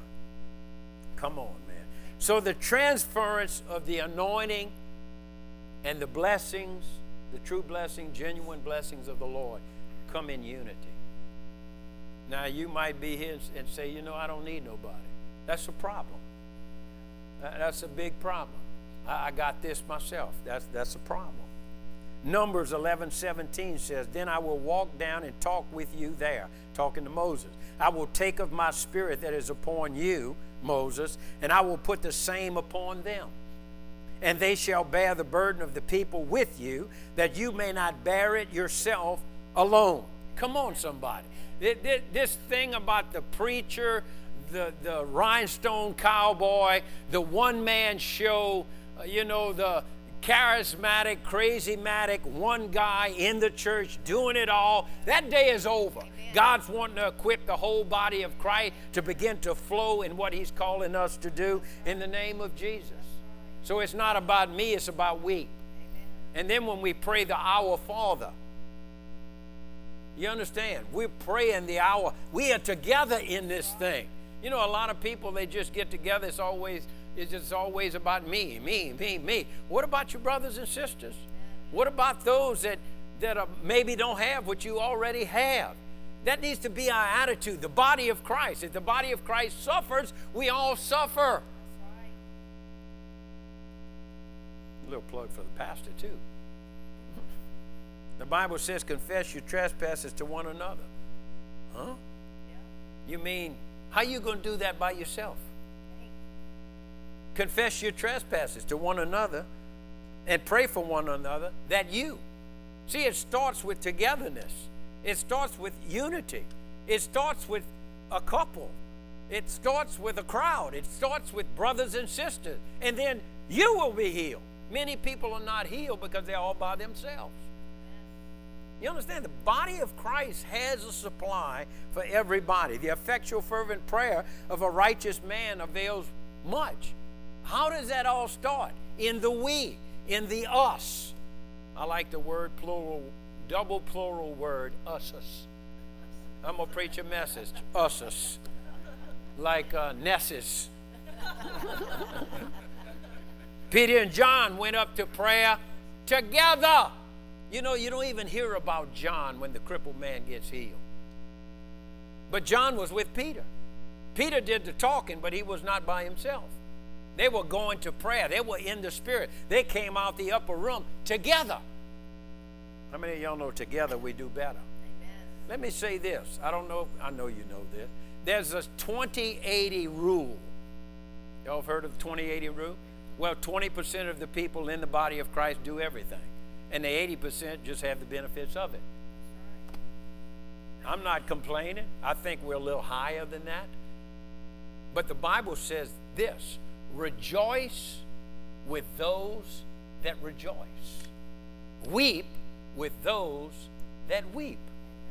Come on, man. So the transference of the anointing and the blessings, the true blessing, genuine blessings of the Lord, come in unity. Now, you might be here and say, you know, I don't need nobody. That's a problem. That's a big problem. I got this myself. That's, that's a problem. Numbers 11 17 says, Then I will walk down and talk with you there, talking to Moses. I will take of my spirit that is upon you, Moses, and I will put the same upon them. And they shall bear the burden of the people with you, that you may not bear it yourself alone. Come on, somebody. This thing about the preacher, the, the rhinestone cowboy, the one man show, uh, you know, the charismatic, crazy-matic, one guy in the church doing it all, that day is over. Amen. God's wanting to equip the whole body of Christ to begin to flow in what He's calling us to do in the name of Jesus. So it's not about me, it's about we. Amen. And then when we pray the Our Father, you understand? We're praying the hour. We are together in this thing. You know, a lot of people, they just get together. It's always, it's just always about me, me, me, me. What about your brothers and sisters? What about those that, that maybe don't have what you already have? That needs to be our attitude. The body of Christ. If the body of Christ suffers, we all suffer. A little plug for the pastor, too. The Bible says, confess your trespasses to one another. Huh? You mean how you going to do that by yourself? Confess your trespasses to one another and pray for one another that you. See, it starts with togetherness. It starts with unity. It starts with a couple. It starts with a crowd. It starts with brothers and sisters. And then you will be healed. Many people are not healed because they're all by themselves. You understand? The body of Christ has a supply for everybody. The effectual, fervent prayer of a righteous man avails much. How does that all start? In the we, in the us. I like the word plural, double plural word, usus. I'm going to preach a message, usus, like uh, Nessus. Peter and John went up to prayer together. You know, you don't even hear about John when the crippled man gets healed. But John was with Peter. Peter did the talking, but he was not by himself. They were going to prayer, they were in the Spirit. They came out the upper room together. How many of y'all know together we do better? Amen. Let me say this. I don't know, I know you know this. There's a 20 80 rule. Y'all have heard of the 20 80 rule? Well, 20% of the people in the body of Christ do everything and the 80% just have the benefits of it. I'm not complaining. I think we're a little higher than that. But the Bible says this rejoice with those that rejoice, weep with those that weep.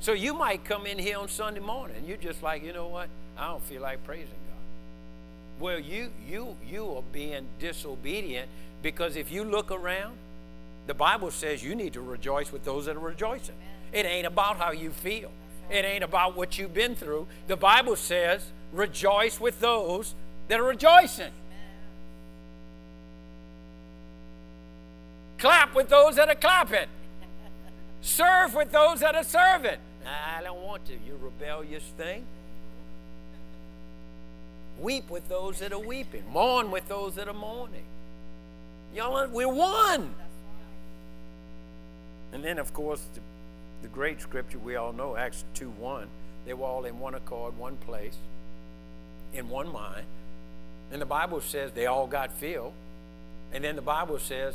So you might come in here on Sunday morning you're just like, you know what? I don't feel like praising God. Well, you you you are being disobedient because if you look around, the Bible says you need to rejoice with those that are rejoicing. It ain't about how you feel. It ain't about what you've been through. The Bible says rejoice with those that are rejoicing. Clap with those that are clapping. Serve with those that are serving. I don't want to, you rebellious thing. Weep with those that are weeping. Mourn with those that are mourning. Y'all, we're one. And then, of course, the, the great scripture we all know, Acts 2 1, they were all in one accord, one place, in one mind. And the Bible says they all got filled. And then the Bible says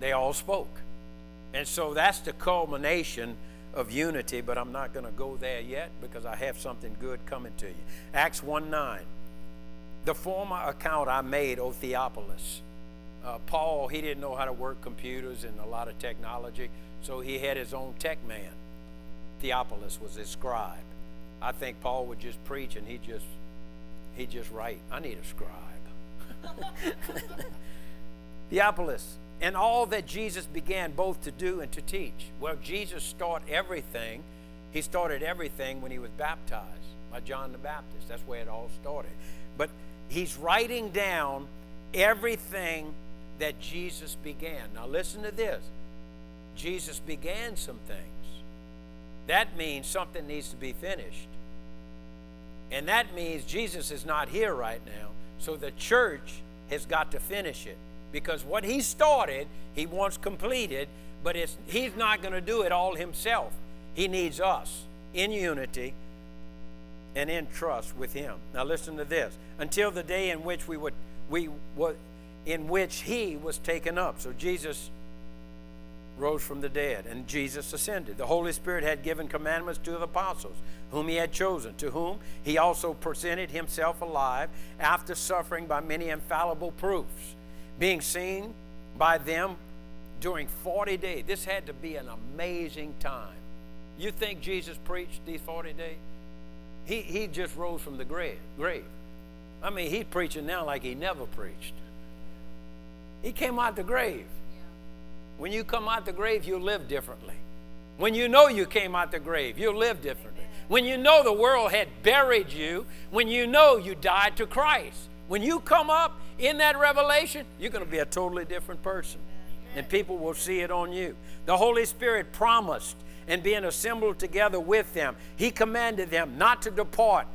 they all spoke. And so that's the culmination of unity, but I'm not going to go there yet because I have something good coming to you. Acts 1 9. The former account I made, O Theophilus. Uh, Paul, he didn't know how to work computers and a lot of technology. So he had his own tech man. Theophilus was his scribe. I think Paul would just preach and he just he just write. I need a scribe. Theophilus, and all that Jesus began both to do and to teach. Well, Jesus started everything. He started everything when he was baptized. by John the Baptist. That's where it all started. But he's writing down everything that Jesus began. Now, listen to this Jesus began some things. That means something needs to be finished. And that means Jesus is not here right now. So the church has got to finish it. Because what he started, he wants completed, but he's not going to do it all himself. He needs us in unity and in trust with him. Now listen to this. Until the day in which we would we would in which he was taken up. So Jesus rose from the dead and Jesus ascended. The Holy Spirit had given commandments to the apostles whom he had chosen, to whom he also presented himself alive after suffering by many infallible proofs, being seen by them during 40 days. This had to be an amazing time. You think Jesus preached these 40 days? He, he just rose from the grave, grave. I mean, he's preaching now like he never preached. He came out the grave. When you come out the grave, you live differently. When you know you came out the grave, you'll live differently. When you know the world had buried you, when you know you died to Christ, when you come up in that revelation, you're going to be a totally different person. And people will see it on you. The Holy Spirit promised, and being assembled together with them, He commanded them not to depart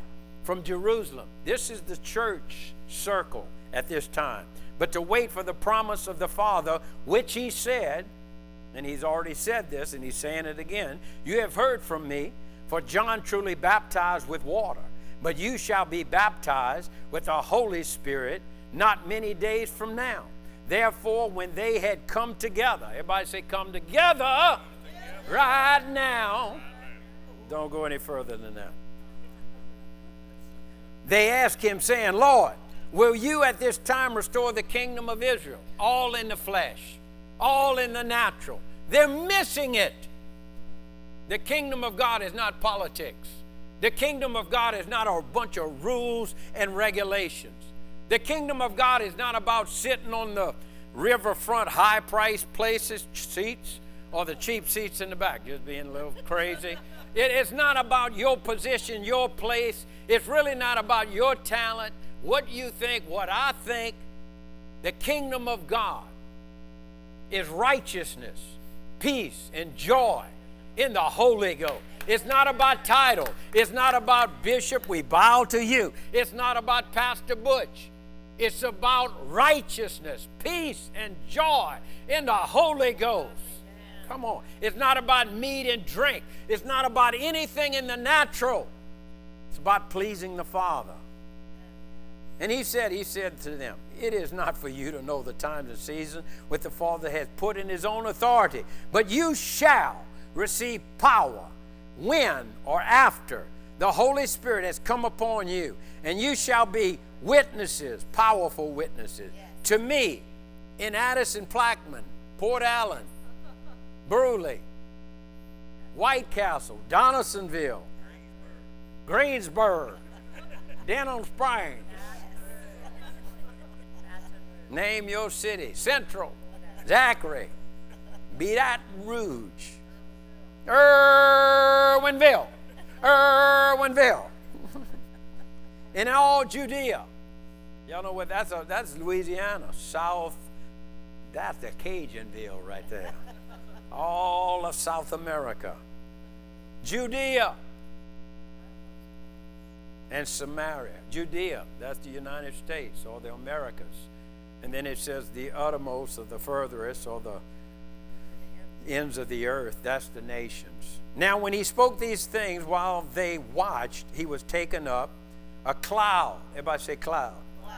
from Jerusalem. This is the church circle at this time, but to wait for the promise of the Father, which He said, and He's already said this, and He's saying it again You have heard from me, for John truly baptized with water, but you shall be baptized with the Holy Spirit not many days from now. Therefore, when they had come together, everybody say, come together, right now. Don't go any further than that. They asked him, saying, Lord, will you at this time restore the kingdom of Israel? All in the flesh, all in the natural. They're missing it. The kingdom of God is not politics. The kingdom of God is not a bunch of rules and regulations. The kingdom of God is not about sitting on the riverfront high priced places, seats, or the cheap seats in the back, just being a little crazy. It, it's not about your position, your place. It's really not about your talent, what you think, what I think. The kingdom of God is righteousness, peace, and joy in the Holy Ghost. It's not about title. It's not about bishop. We bow to you. It's not about Pastor Butch. It's about righteousness, peace, and joy in the Holy Ghost. Come on. It's not about meat and drink. It's not about anything in the natural. It's about pleasing the Father. And he said, he said to them, It is not for you to know the times and seasons which the Father has put in his own authority, but you shall receive power when or after the Holy Spirit has come upon you, and you shall be witnesses, powerful witnesses, yes. to me in Addison Plaquemine, Port Allen, Brusly, White Castle, Donaldsonville, Greensburg, Denham Springs. Name your city. Central, Zachary, Baton Rouge, Erwinville, Erwinville in all Judea. Y'all know what that's? A, that's Louisiana, South. That's the Cajunville right there. all of South America, Judea, and Samaria. Judea, that's the United States or the Americas. And then it says the uttermost or the furthest or the ends of the earth. That's the nations. Now, when he spoke these things while they watched, he was taken up a cloud. Everybody say cloud. cloud.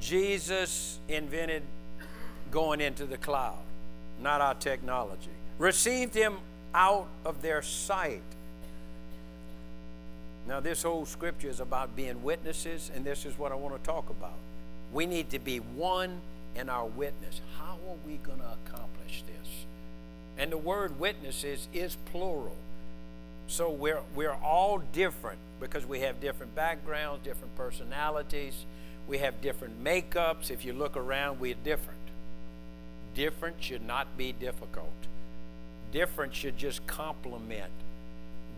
Jesus invented going into the cloud, not our technology. Received him out of their sight. Now, this whole scripture is about being witnesses, and this is what I want to talk about. We need to be one in our witness. How are we going to accomplish this? And the word witnesses is plural. So we're, we're all different because we have different backgrounds, different personalities, we have different makeups. If you look around, we're different. Different should not be difficult. Different should just complement.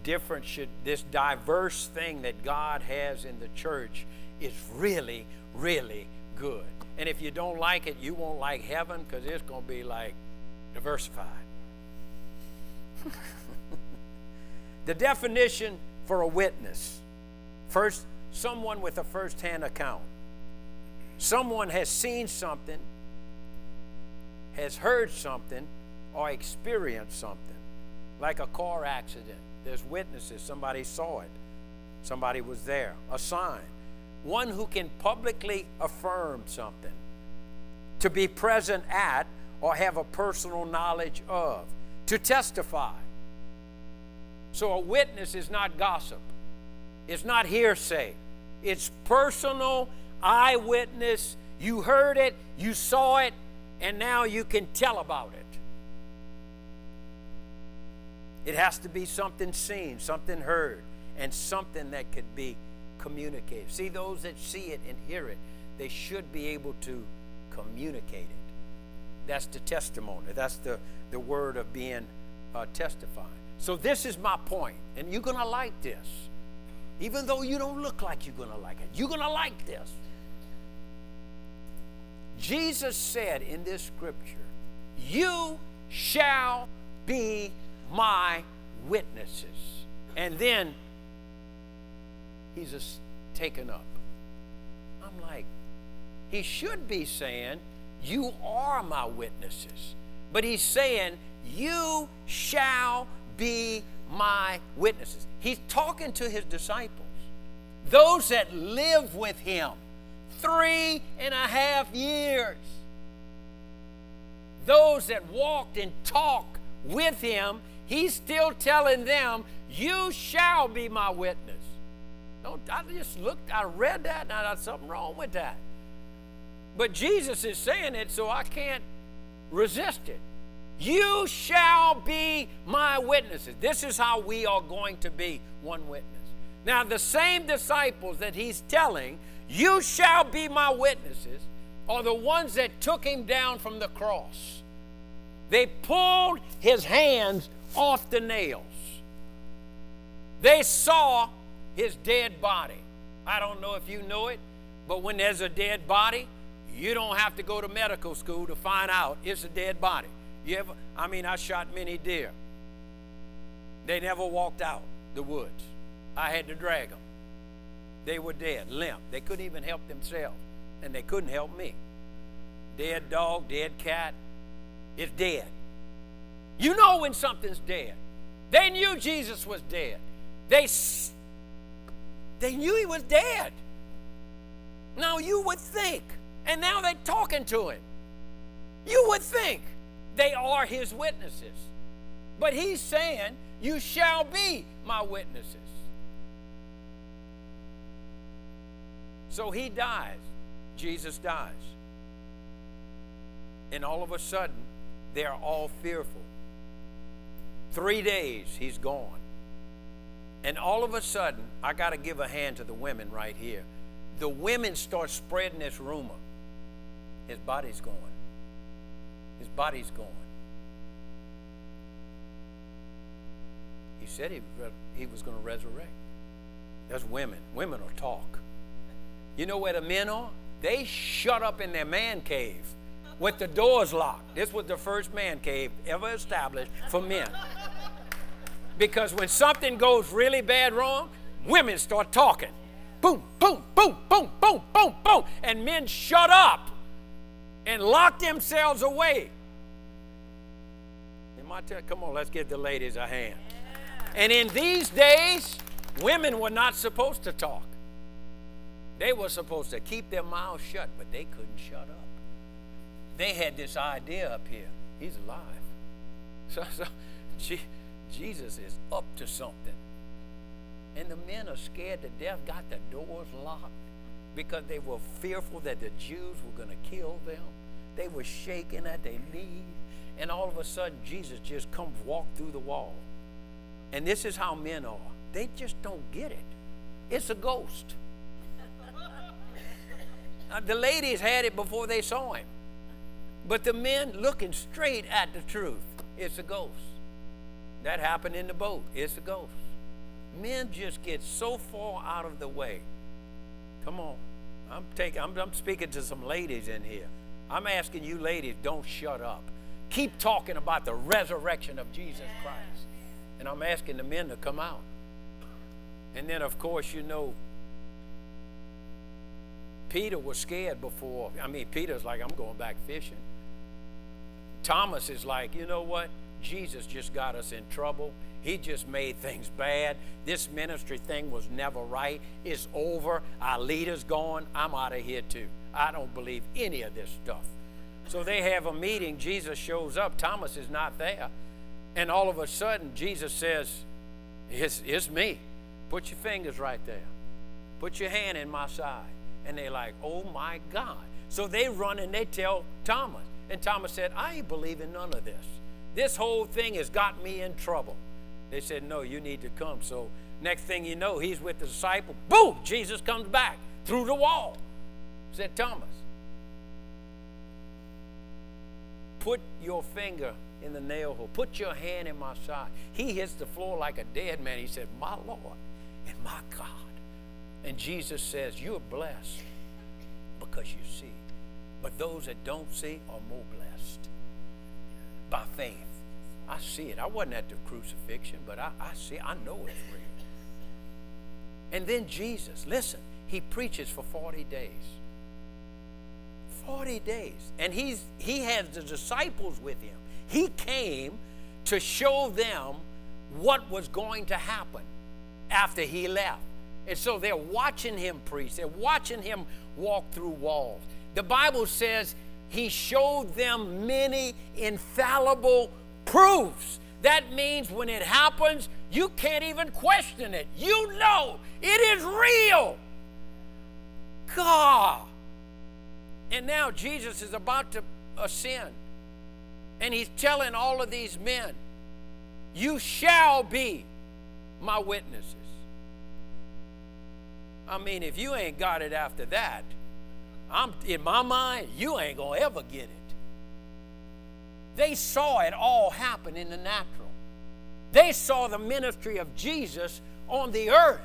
different should this diverse thing that God has in the church is really, really good. And if you don't like it, you won't like heaven because it's going to be like diversified. The definition for a witness first, someone with a first hand account. Someone has seen something, has heard something, or experienced something, like a car accident. There's witnesses, somebody saw it, somebody was there, a sign. One who can publicly affirm something, to be present at or have a personal knowledge of, to testify. So a witness is not gossip, it's not hearsay, it's personal eyewitness. You heard it, you saw it, and now you can tell about it. It has to be something seen, something heard, and something that could be communicated. See, those that see it and hear it, they should be able to communicate it. That's the testimony. That's the, the word of being uh, testifying. So, this is my point, and you're going to like this. Even though you don't look like you're going to like it, you're going to like this. Jesus said in this scripture, You shall be my witnesses. And then he's just taken up. I'm like, he should be saying, You are my witnesses. But he's saying, You shall be my witnesses. He's talking to his disciples, those that live with him three and a half years. Those that walked and talked with him He's still telling them, You shall be my witness. Don't, I just looked, I read that, now there's something wrong with that. But Jesus is saying it, so I can't resist it. You shall be my witnesses. This is how we are going to be one witness. Now, the same disciples that he's telling, You shall be my witnesses, are the ones that took him down from the cross. They pulled his hands off the nails. They saw his dead body. I don't know if you know it, but when there's a dead body, you don't have to go to medical school to find out it's a dead body. You ever, I mean, I shot many deer. They never walked out the woods. I had to drag them. They were dead, limp. They couldn't even help themselves, and they couldn't help me. Dead dog, dead cat, it's dead. You know when something's dead. They knew Jesus was dead. They, they knew he was dead. Now you would think, and now they're talking to him. You would think they are his witnesses. But he's saying, You shall be my witnesses. So he dies. Jesus dies. And all of a sudden, they're all fearful. Three days, he's gone. And all of a sudden, I got to give a hand to the women right here. The women start spreading this rumor. His body's gone. His body's gone. He said he, he was going to resurrect. That's women. Women will talk. You know where the men are? They shut up in their man cave with the doors locked. This was the first man cave ever established for men. Because when something goes really bad wrong, women start talking. Boom, boom, boom, boom, boom, boom, boom. And men shut up and lock themselves away. In my tell, come on, let's give the ladies a hand. And in these days, women were not supposed to talk. They were supposed to keep their mouths shut, but they couldn't shut up. They had this idea up here. He's alive. So, so she, Jesus is up to something. And the men are scared to death, got the doors locked because they were fearful that the Jews were going to kill them. They were shaking at their knees. And all of a sudden, Jesus just comes walk through the wall. And this is how men are. They just don't get it. It's a ghost. uh, the ladies had it before they saw him. But the men looking straight at the truth. It's a ghost. That happened in the boat. It's a ghost. Men just get so far out of the way. Come on. I'm taking I'm, I'm speaking to some ladies in here. I'm asking you ladies, don't shut up. Keep talking about the resurrection of Jesus Christ. And I'm asking the men to come out. And then of course, you know, Peter was scared before. I mean, Peter's like, I'm going back fishing. Thomas is like, you know what? Jesus just got us in trouble. He just made things bad. This ministry thing was never right. It's over. Our leader's gone. I'm out of here too. I don't believe any of this stuff. So they have a meeting. Jesus shows up. Thomas is not there. And all of a sudden, Jesus says, It's, it's me. Put your fingers right there. Put your hand in my side. And they're like, Oh my God. So they run and they tell Thomas. And Thomas said, I ain't believing none of this. This whole thing has got me in trouble. They said, No, you need to come. So next thing you know, he's with the disciple. Boom! Jesus comes back through the wall. Said Thomas, put your finger in the nail hole. Put your hand in my side. He hits the floor like a dead man. He said, My Lord and my God. And Jesus says, You're blessed because you see. But those that don't see are more blessed by faith. I see it. I wasn't at the crucifixion, but I, I see, I know it's real. And then Jesus, listen, he preaches for 40 days. 40 days. And he's he has the disciples with him. He came to show them what was going to happen after he left. And so they're watching him preach. They're watching him walk through walls. The Bible says he showed them many infallible proofs. That means when it happens, you can't even question it. You know it is real. God. And now Jesus is about to ascend. And he's telling all of these men, You shall be my witnesses. I mean, if you ain't got it after that, I'm in my mind, you ain't gonna ever get it. They saw it all happen in the natural. They saw the ministry of Jesus on the earth.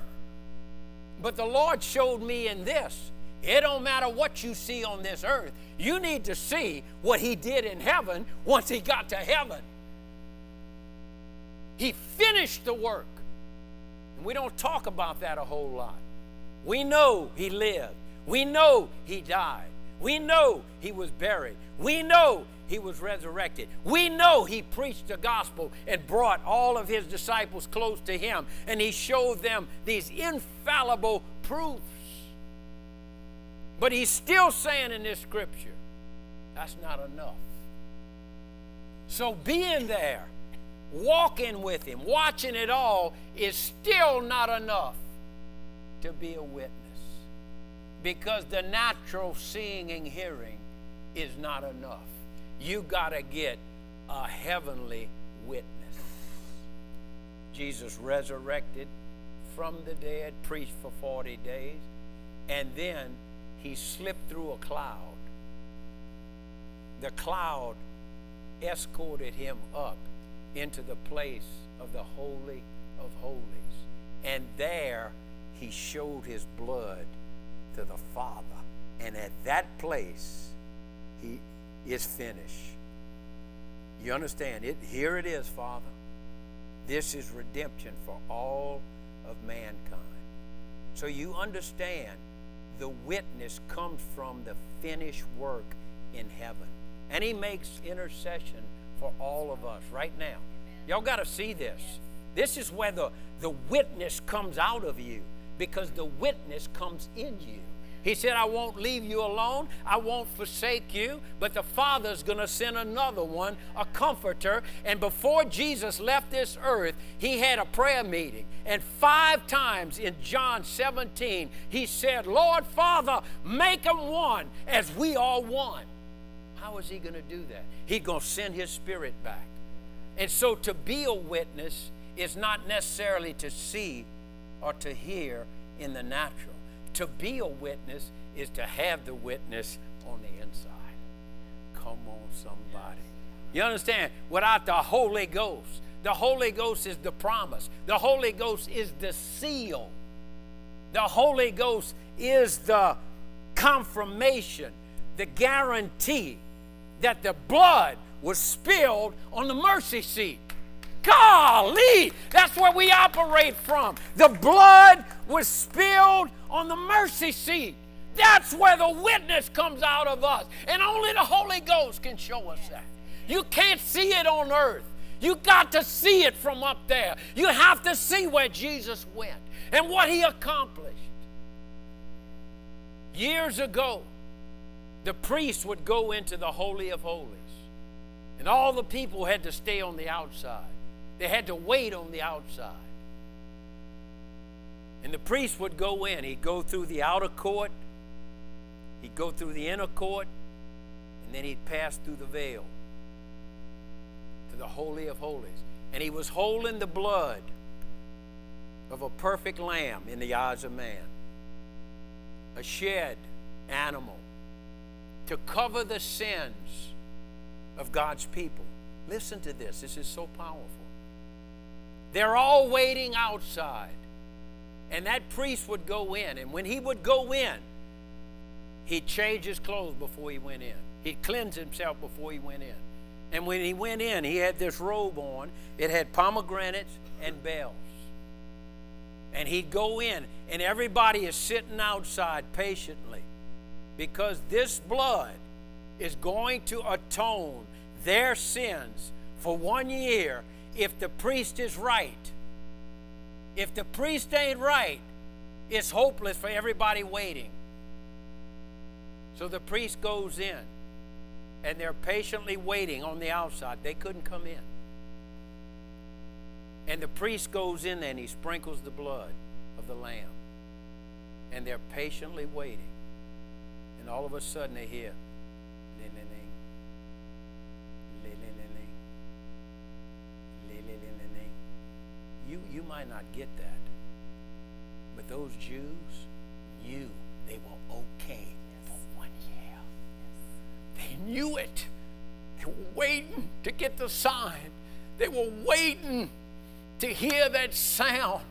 But the Lord showed me in this. It don't matter what you see on this earth. You need to see what he did in heaven once he got to heaven. He finished the work. And we don't talk about that a whole lot. We know he lived. We know he died. We know he was buried. We know he was resurrected. We know he preached the gospel and brought all of his disciples close to him, and he showed them these infallible proofs. But he's still saying in this scripture, that's not enough. So being there, walking with him, watching it all is still not enough to be a witness because the natural seeing and hearing is not enough. You got to get a heavenly witness. Jesus resurrected from the dead, preached for 40 days, and then he slipped through a cloud. The cloud escorted him up into the place of the Holy of Holies. And there he showed his blood to the Father. And at that place, he is finished. You understand? It here it is, Father. This is redemption for all of mankind. So you understand the witness comes from the finished work in heaven. And he makes intercession for all of us right now. Y'all got to see this. This is where the, the witness comes out of you because the witness comes in you. He said, I won't leave you alone. I won't forsake you. But the Father's going to send another one, a comforter. And before Jesus left this earth, he had a prayer meeting. And five times in John 17, he said, Lord Father, make them one as we are one. How is he going to do that? He's going to send his spirit back. And so to be a witness is not necessarily to see or to hear in the natural. To be a witness is to have the witness on the inside. Come on, somebody. You understand? Without the Holy Ghost, The Holy Ghost is the promise. The Holy Ghost is the seal. The Holy Ghost is the confirmation, the guarantee that the blood was spilled on the mercy seat. Golly, that's where we operate from. The blood was spilled on the mercy seat. That's where the witness comes out of us. And only the Holy Ghost can show us that. You can't see it on earth. You got to see it from up there. You have to see where Jesus went and what he accomplished. Years ago, the priest would go into the Holy of Holies, and all the people had to stay on the outside. They had to wait on the outside. And the priest would go in. He'd go through the outer court, he'd go through the inner court, and then he'd pass through the veil to the Holy of Holies. And he was holding the blood of a perfect lamb in the eyes of man, a shed animal to cover the sins of God's people. Listen to this, this is so powerful. They're all waiting outside. And that priest would go in. And when he would go in, he'd change his clothes before he went in. He'd cleanse himself before he went in. And when he went in, he had this robe on. It had pomegranates and bells. And he'd go in, and everybody is sitting outside patiently because this blood is going to atone their sins for one year if the priest is right. If the priest ain't right, it's hopeless for everybody waiting. So the priest goes in, and they're patiently waiting on the outside. They couldn't come in. And the priest goes in and he sprinkles the blood of the lamb. And they're patiently waiting. And all of a sudden they hear, You, you might not get that. But those Jews knew they were okay for one year. They knew it. They were waiting to get the sign. They were waiting to hear that sound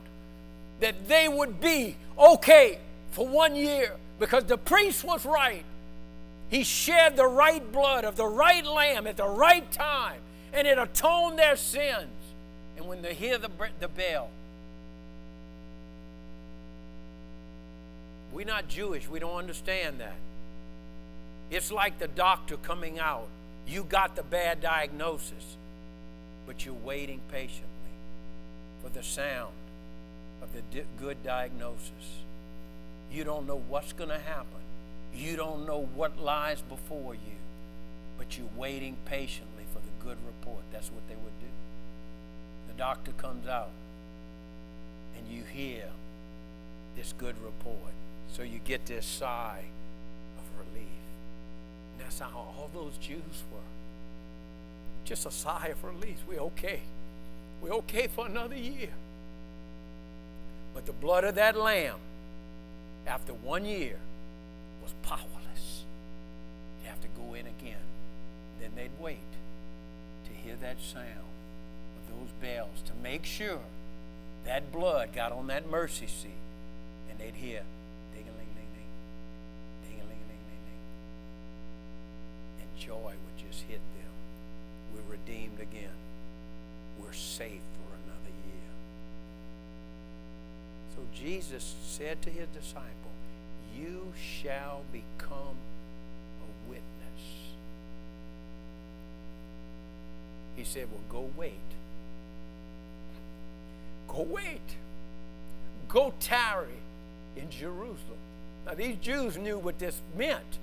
that they would be okay for one year because the priest was right. He shed the right blood of the right lamb at the right time, and it atoned their sins. And when they hear the, the bell, we're not Jewish. We don't understand that. It's like the doctor coming out. You got the bad diagnosis, but you're waiting patiently for the sound of the di- good diagnosis. You don't know what's going to happen. You don't know what lies before you, but you're waiting patiently for the good report. That's what they would do doctor comes out and you hear this good report. So you get this sigh of relief. And that's how all those Jews were. Just a sigh of relief. We're okay. We're okay for another year. But the blood of that lamb, after one year, was powerless. You have to go in again. Then they'd wait to hear that sound those bells to make sure that blood got on that mercy seat and they'd hear ding a ling ling ling, ding a ling ling ling ling. And joy would just hit them. We're redeemed again. We're safe for another year. So Jesus said to his disciple, You shall become a witness. He said, Well, go wait Go wait. Go tarry in Jerusalem. Now, these Jews knew what this meant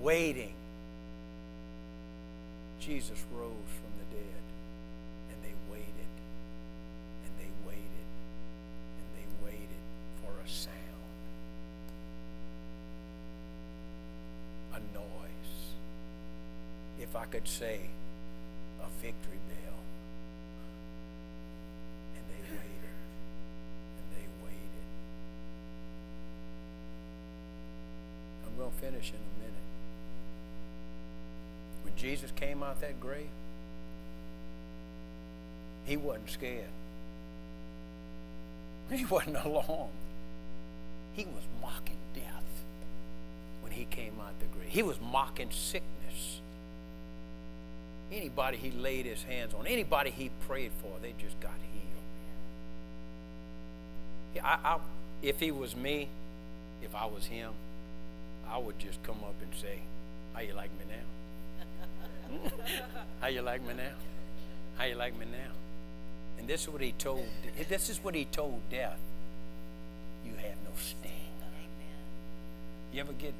waiting. Jesus rose from the dead, and they waited, and they waited, and they waited for a sound, a noise. If I could say, a victory bell. going to finish in a minute. When Jesus came out that grave, he wasn't scared. He wasn't alarmed. He was mocking death when he came out the grave. He was mocking sickness. Anybody he laid his hands on, anybody he prayed for, they just got healed. I, I, if he was me, if I was him, I would just come up and say, How you like me now? How you like me now? How you like me now? And this is what he told this is what he told death. You have no sting. You ever get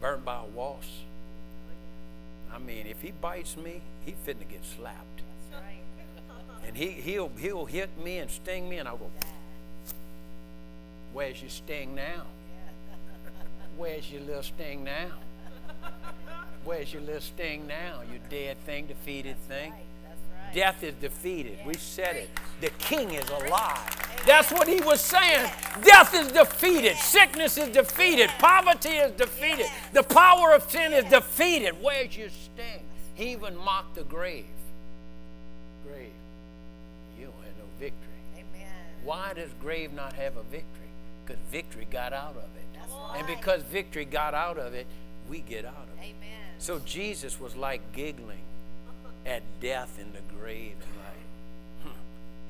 burnt by a wasp? I mean, if he bites me, he fitting to get slapped. And he, he'll, he'll hit me and sting me, and I'll go, Where's your sting now? Where's your little sting now? Where's your little sting now? You dead thing, defeated thing. Right. Death is defeated. We said it. The king is alive. That's what he was saying. Death is defeated. Sickness is defeated. Poverty is defeated. The power of sin is defeated. Where's your sting? He even mocked the grave. Grave, you don't have no victory. Amen. Why does grave not have a victory? Because victory got out of it. And because victory got out of it, we get out of it. Amen. So Jesus was like giggling at death in the grave like, hmm.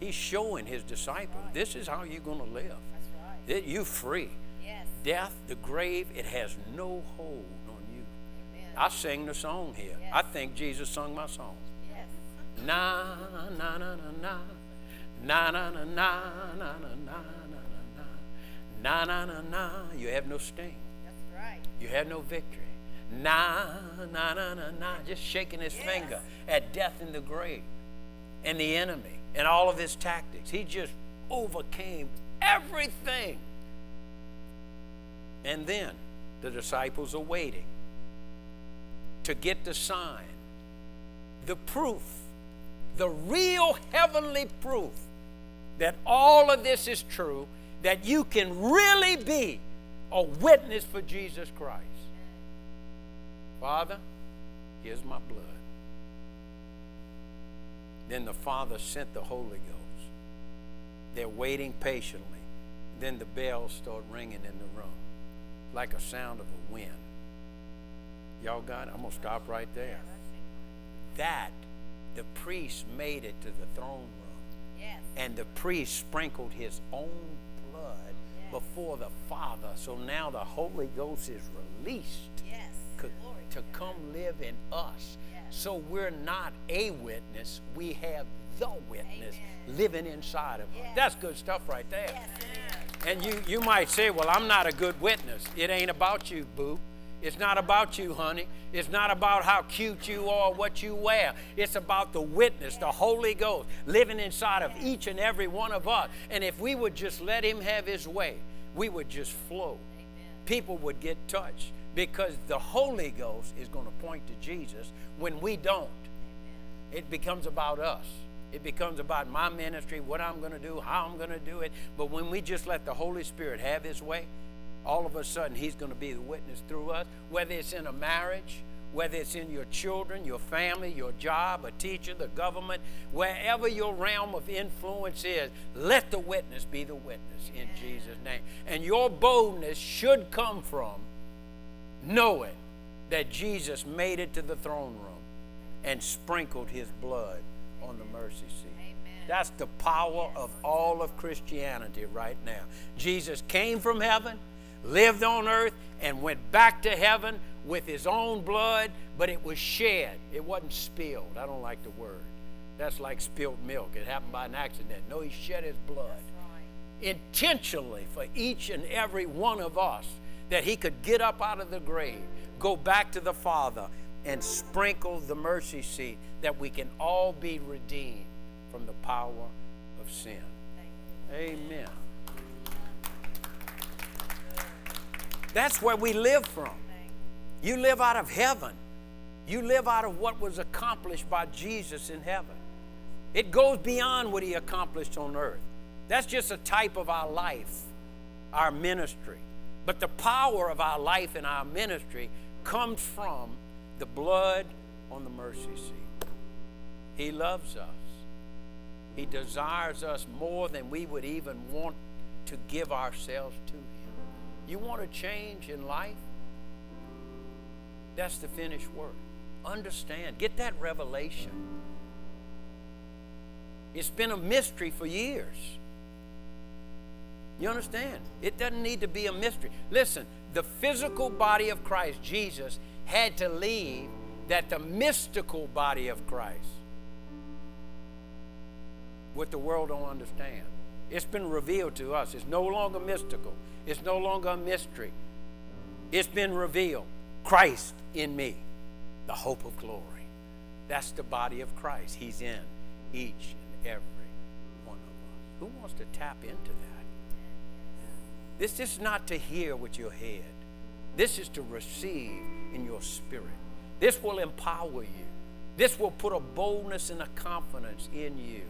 he's showing his disciples, this is how you're going to live. That's right. You're free. Yes. Death, the grave, it has no hold on you. Amen. I sing the song here. I think Jesus sung my song. Yes. Na na na na na na na na na na na na na na na na. You have no sting. That's right. You have no victory. Nah, nah, nah, nah, nah. Just shaking his yes. finger at death in the grave and the enemy and all of his tactics. He just overcame everything. And then the disciples are waiting to get the sign, the proof, the real heavenly proof that all of this is true, that you can really be a witness for Jesus Christ. Father, here's my blood. Then the Father sent the Holy Ghost. They're waiting patiently. Then the bells start ringing in the room like a sound of a wind. Y'all got it? I'm going to stop right there. That, the priest made it to the throne room. Yes. And the priest sprinkled his own. Before the Father. So now the Holy Ghost is released. Yes to come live in us. So we're not a witness, we have the witness Amen. living inside of us. That's good stuff right there. and you, you might say, Well, I'm not a good witness. It ain't about you, boo. It's not about you, honey. It's not about how cute you are, what you wear. It's about the witness, the Holy Ghost, living inside of each and every one of us. And if we would just let Him have His way, we would just flow. People would get touched because the Holy Ghost is going to point to Jesus when we don't. It becomes about us. It becomes about my ministry, what I'm going to do, how I'm going to do it. But when we just let the Holy Spirit have His way, all of a sudden He's going to be the witness through us, whether it's in a marriage, whether it's in your children, your family, your job, a teacher, the government, wherever your realm of influence is, let the witness be the witness in Jesus' name. And your boldness should come from knowing that Jesus made it to the throne room and sprinkled his blood on the mercy seat. Amen. That's the power of all of Christianity right now. Jesus came from heaven, lived on earth, and went back to heaven with his own blood, but it was shed. It wasn't spilled. I don't like the word. That's like spilled milk. It happened by an accident. No, he shed his blood right. intentionally for each and every one of us that he could get up out of the grave, go back to the Father, and sprinkle the mercy seat that we can all be redeemed from the power of sin. Amen. That's where we live from. You live out of heaven. You live out of what was accomplished by Jesus in heaven. It goes beyond what he accomplished on earth. That's just a type of our life, our ministry. But the power of our life and our ministry comes from the blood on the mercy seat. He loves us. He desires us more than we would even want to give ourselves to Him. You want to change in life? That's the finished work. Understand, get that revelation. It's been a mystery for years. You understand? It doesn't need to be a mystery. Listen, the physical body of Christ, Jesus, had to leave that the mystical body of Christ, what the world don't understand, it's been revealed to us. It's no longer mystical. It's no longer a mystery. It's been revealed. Christ in me, the hope of glory. That's the body of Christ. He's in each and every one of us. Who wants to tap into that? This is not to hear with your head. This is to receive in your spirit. This will empower you. This will put a boldness and a confidence in you.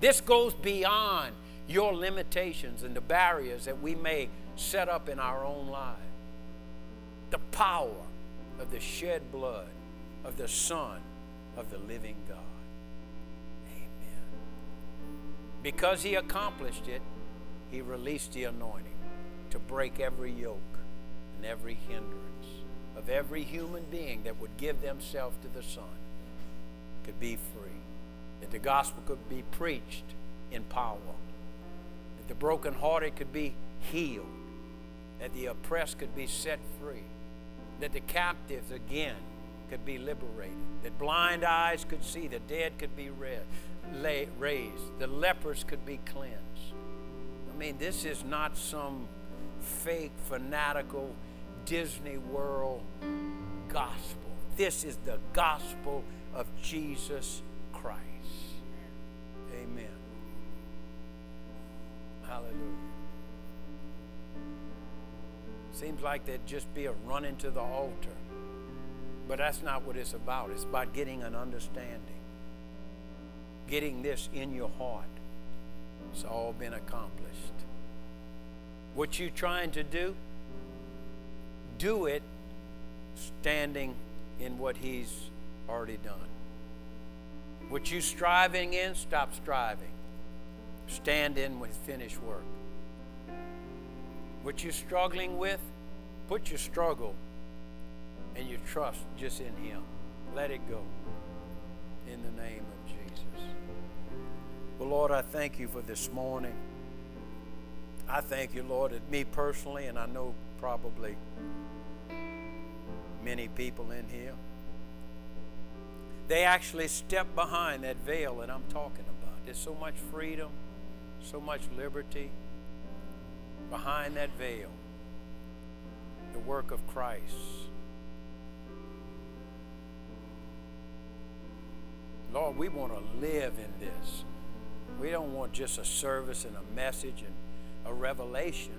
This goes beyond your limitations and the barriers that we may set up in our own lives. The power of the shed blood of the Son of the living God. Amen. Because he accomplished it, he released the anointing to break every yoke and every hindrance of every human being that would give themselves to the Son could be free. That the gospel could be preached in power. The brokenhearted could be healed. That the oppressed could be set free. That the captives again could be liberated. That blind eyes could see. The dead could be raised. The lepers could be cleansed. I mean, this is not some fake, fanatical Disney World gospel. This is the gospel of Jesus Christ. Amen. Hallelujah. Seems like there'd just be a run into the altar. But that's not what it's about. It's about getting an understanding, getting this in your heart. It's all been accomplished. What you're trying to do, do it standing in what he's already done. What you're striving in, stop striving. Stand in with finished work. What you're struggling with, put your struggle and your trust just in him. Let it go. In the name of Jesus. Well, Lord, I thank you for this morning. I thank you, Lord, that me personally, and I know probably many people in here, they actually step behind that veil that I'm talking about. There's so much freedom, so much liberty behind that veil. The work of Christ. Lord, we want to live in this. We don't want just a service and a message and a revelation,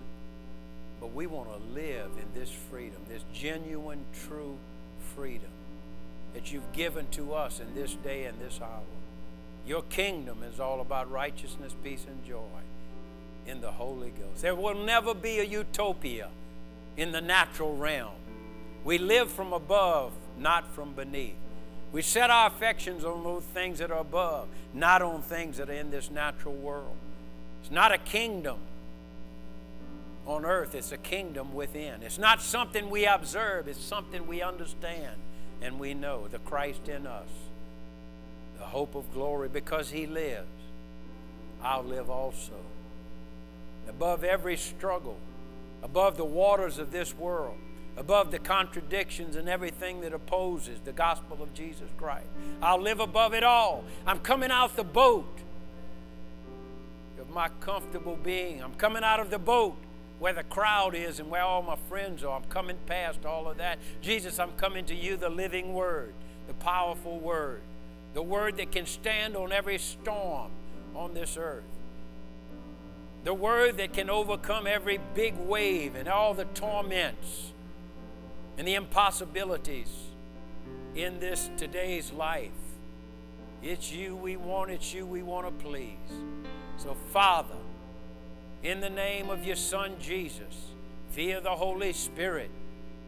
but we want to live in this freedom, this genuine, true freedom that you've given to us in this day and this hour. Your kingdom is all about righteousness, peace, and joy in the Holy Ghost. There will never be a utopia in the natural realm. We live from above, not from beneath. We set our affections on those things that are above, not on things that are in this natural world. It's not a kingdom on earth, it's a kingdom within. It's not something we observe, it's something we understand and we know the Christ in us, the hope of glory, because He lives, I'll live also. Above every struggle, above the waters of this world, above the contradictions and everything that opposes the gospel of Jesus Christ. I'll live above it all. I'm coming out the boat of my comfortable being. I'm coming out of the boat where the crowd is and where all my friends are. I'm coming past all of that. Jesus, I'm coming to you, the living word, the powerful word, the word that can stand on every storm on this earth. The word that can overcome every big wave and all the torments and the impossibilities in this today's life. It's you we want, it's you we want to please. So, Father, in the name of your Son Jesus, via the Holy Spirit,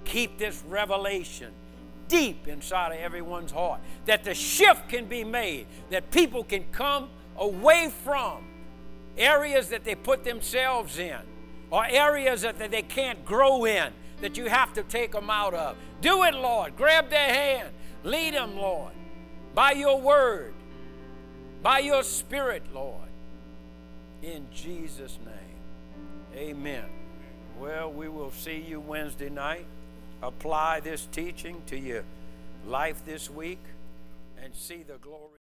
keep this revelation deep inside of everyone's heart, that the shift can be made, that people can come away from areas that they put themselves in or areas that they can't grow in that you have to take them out of. Do it, Lord. Grab their hand. Lead them, Lord, by your word, by your spirit, Lord. In Jesus' name. Amen. Well, we will see you Wednesday night. Apply this teaching to your life this week and see the glory.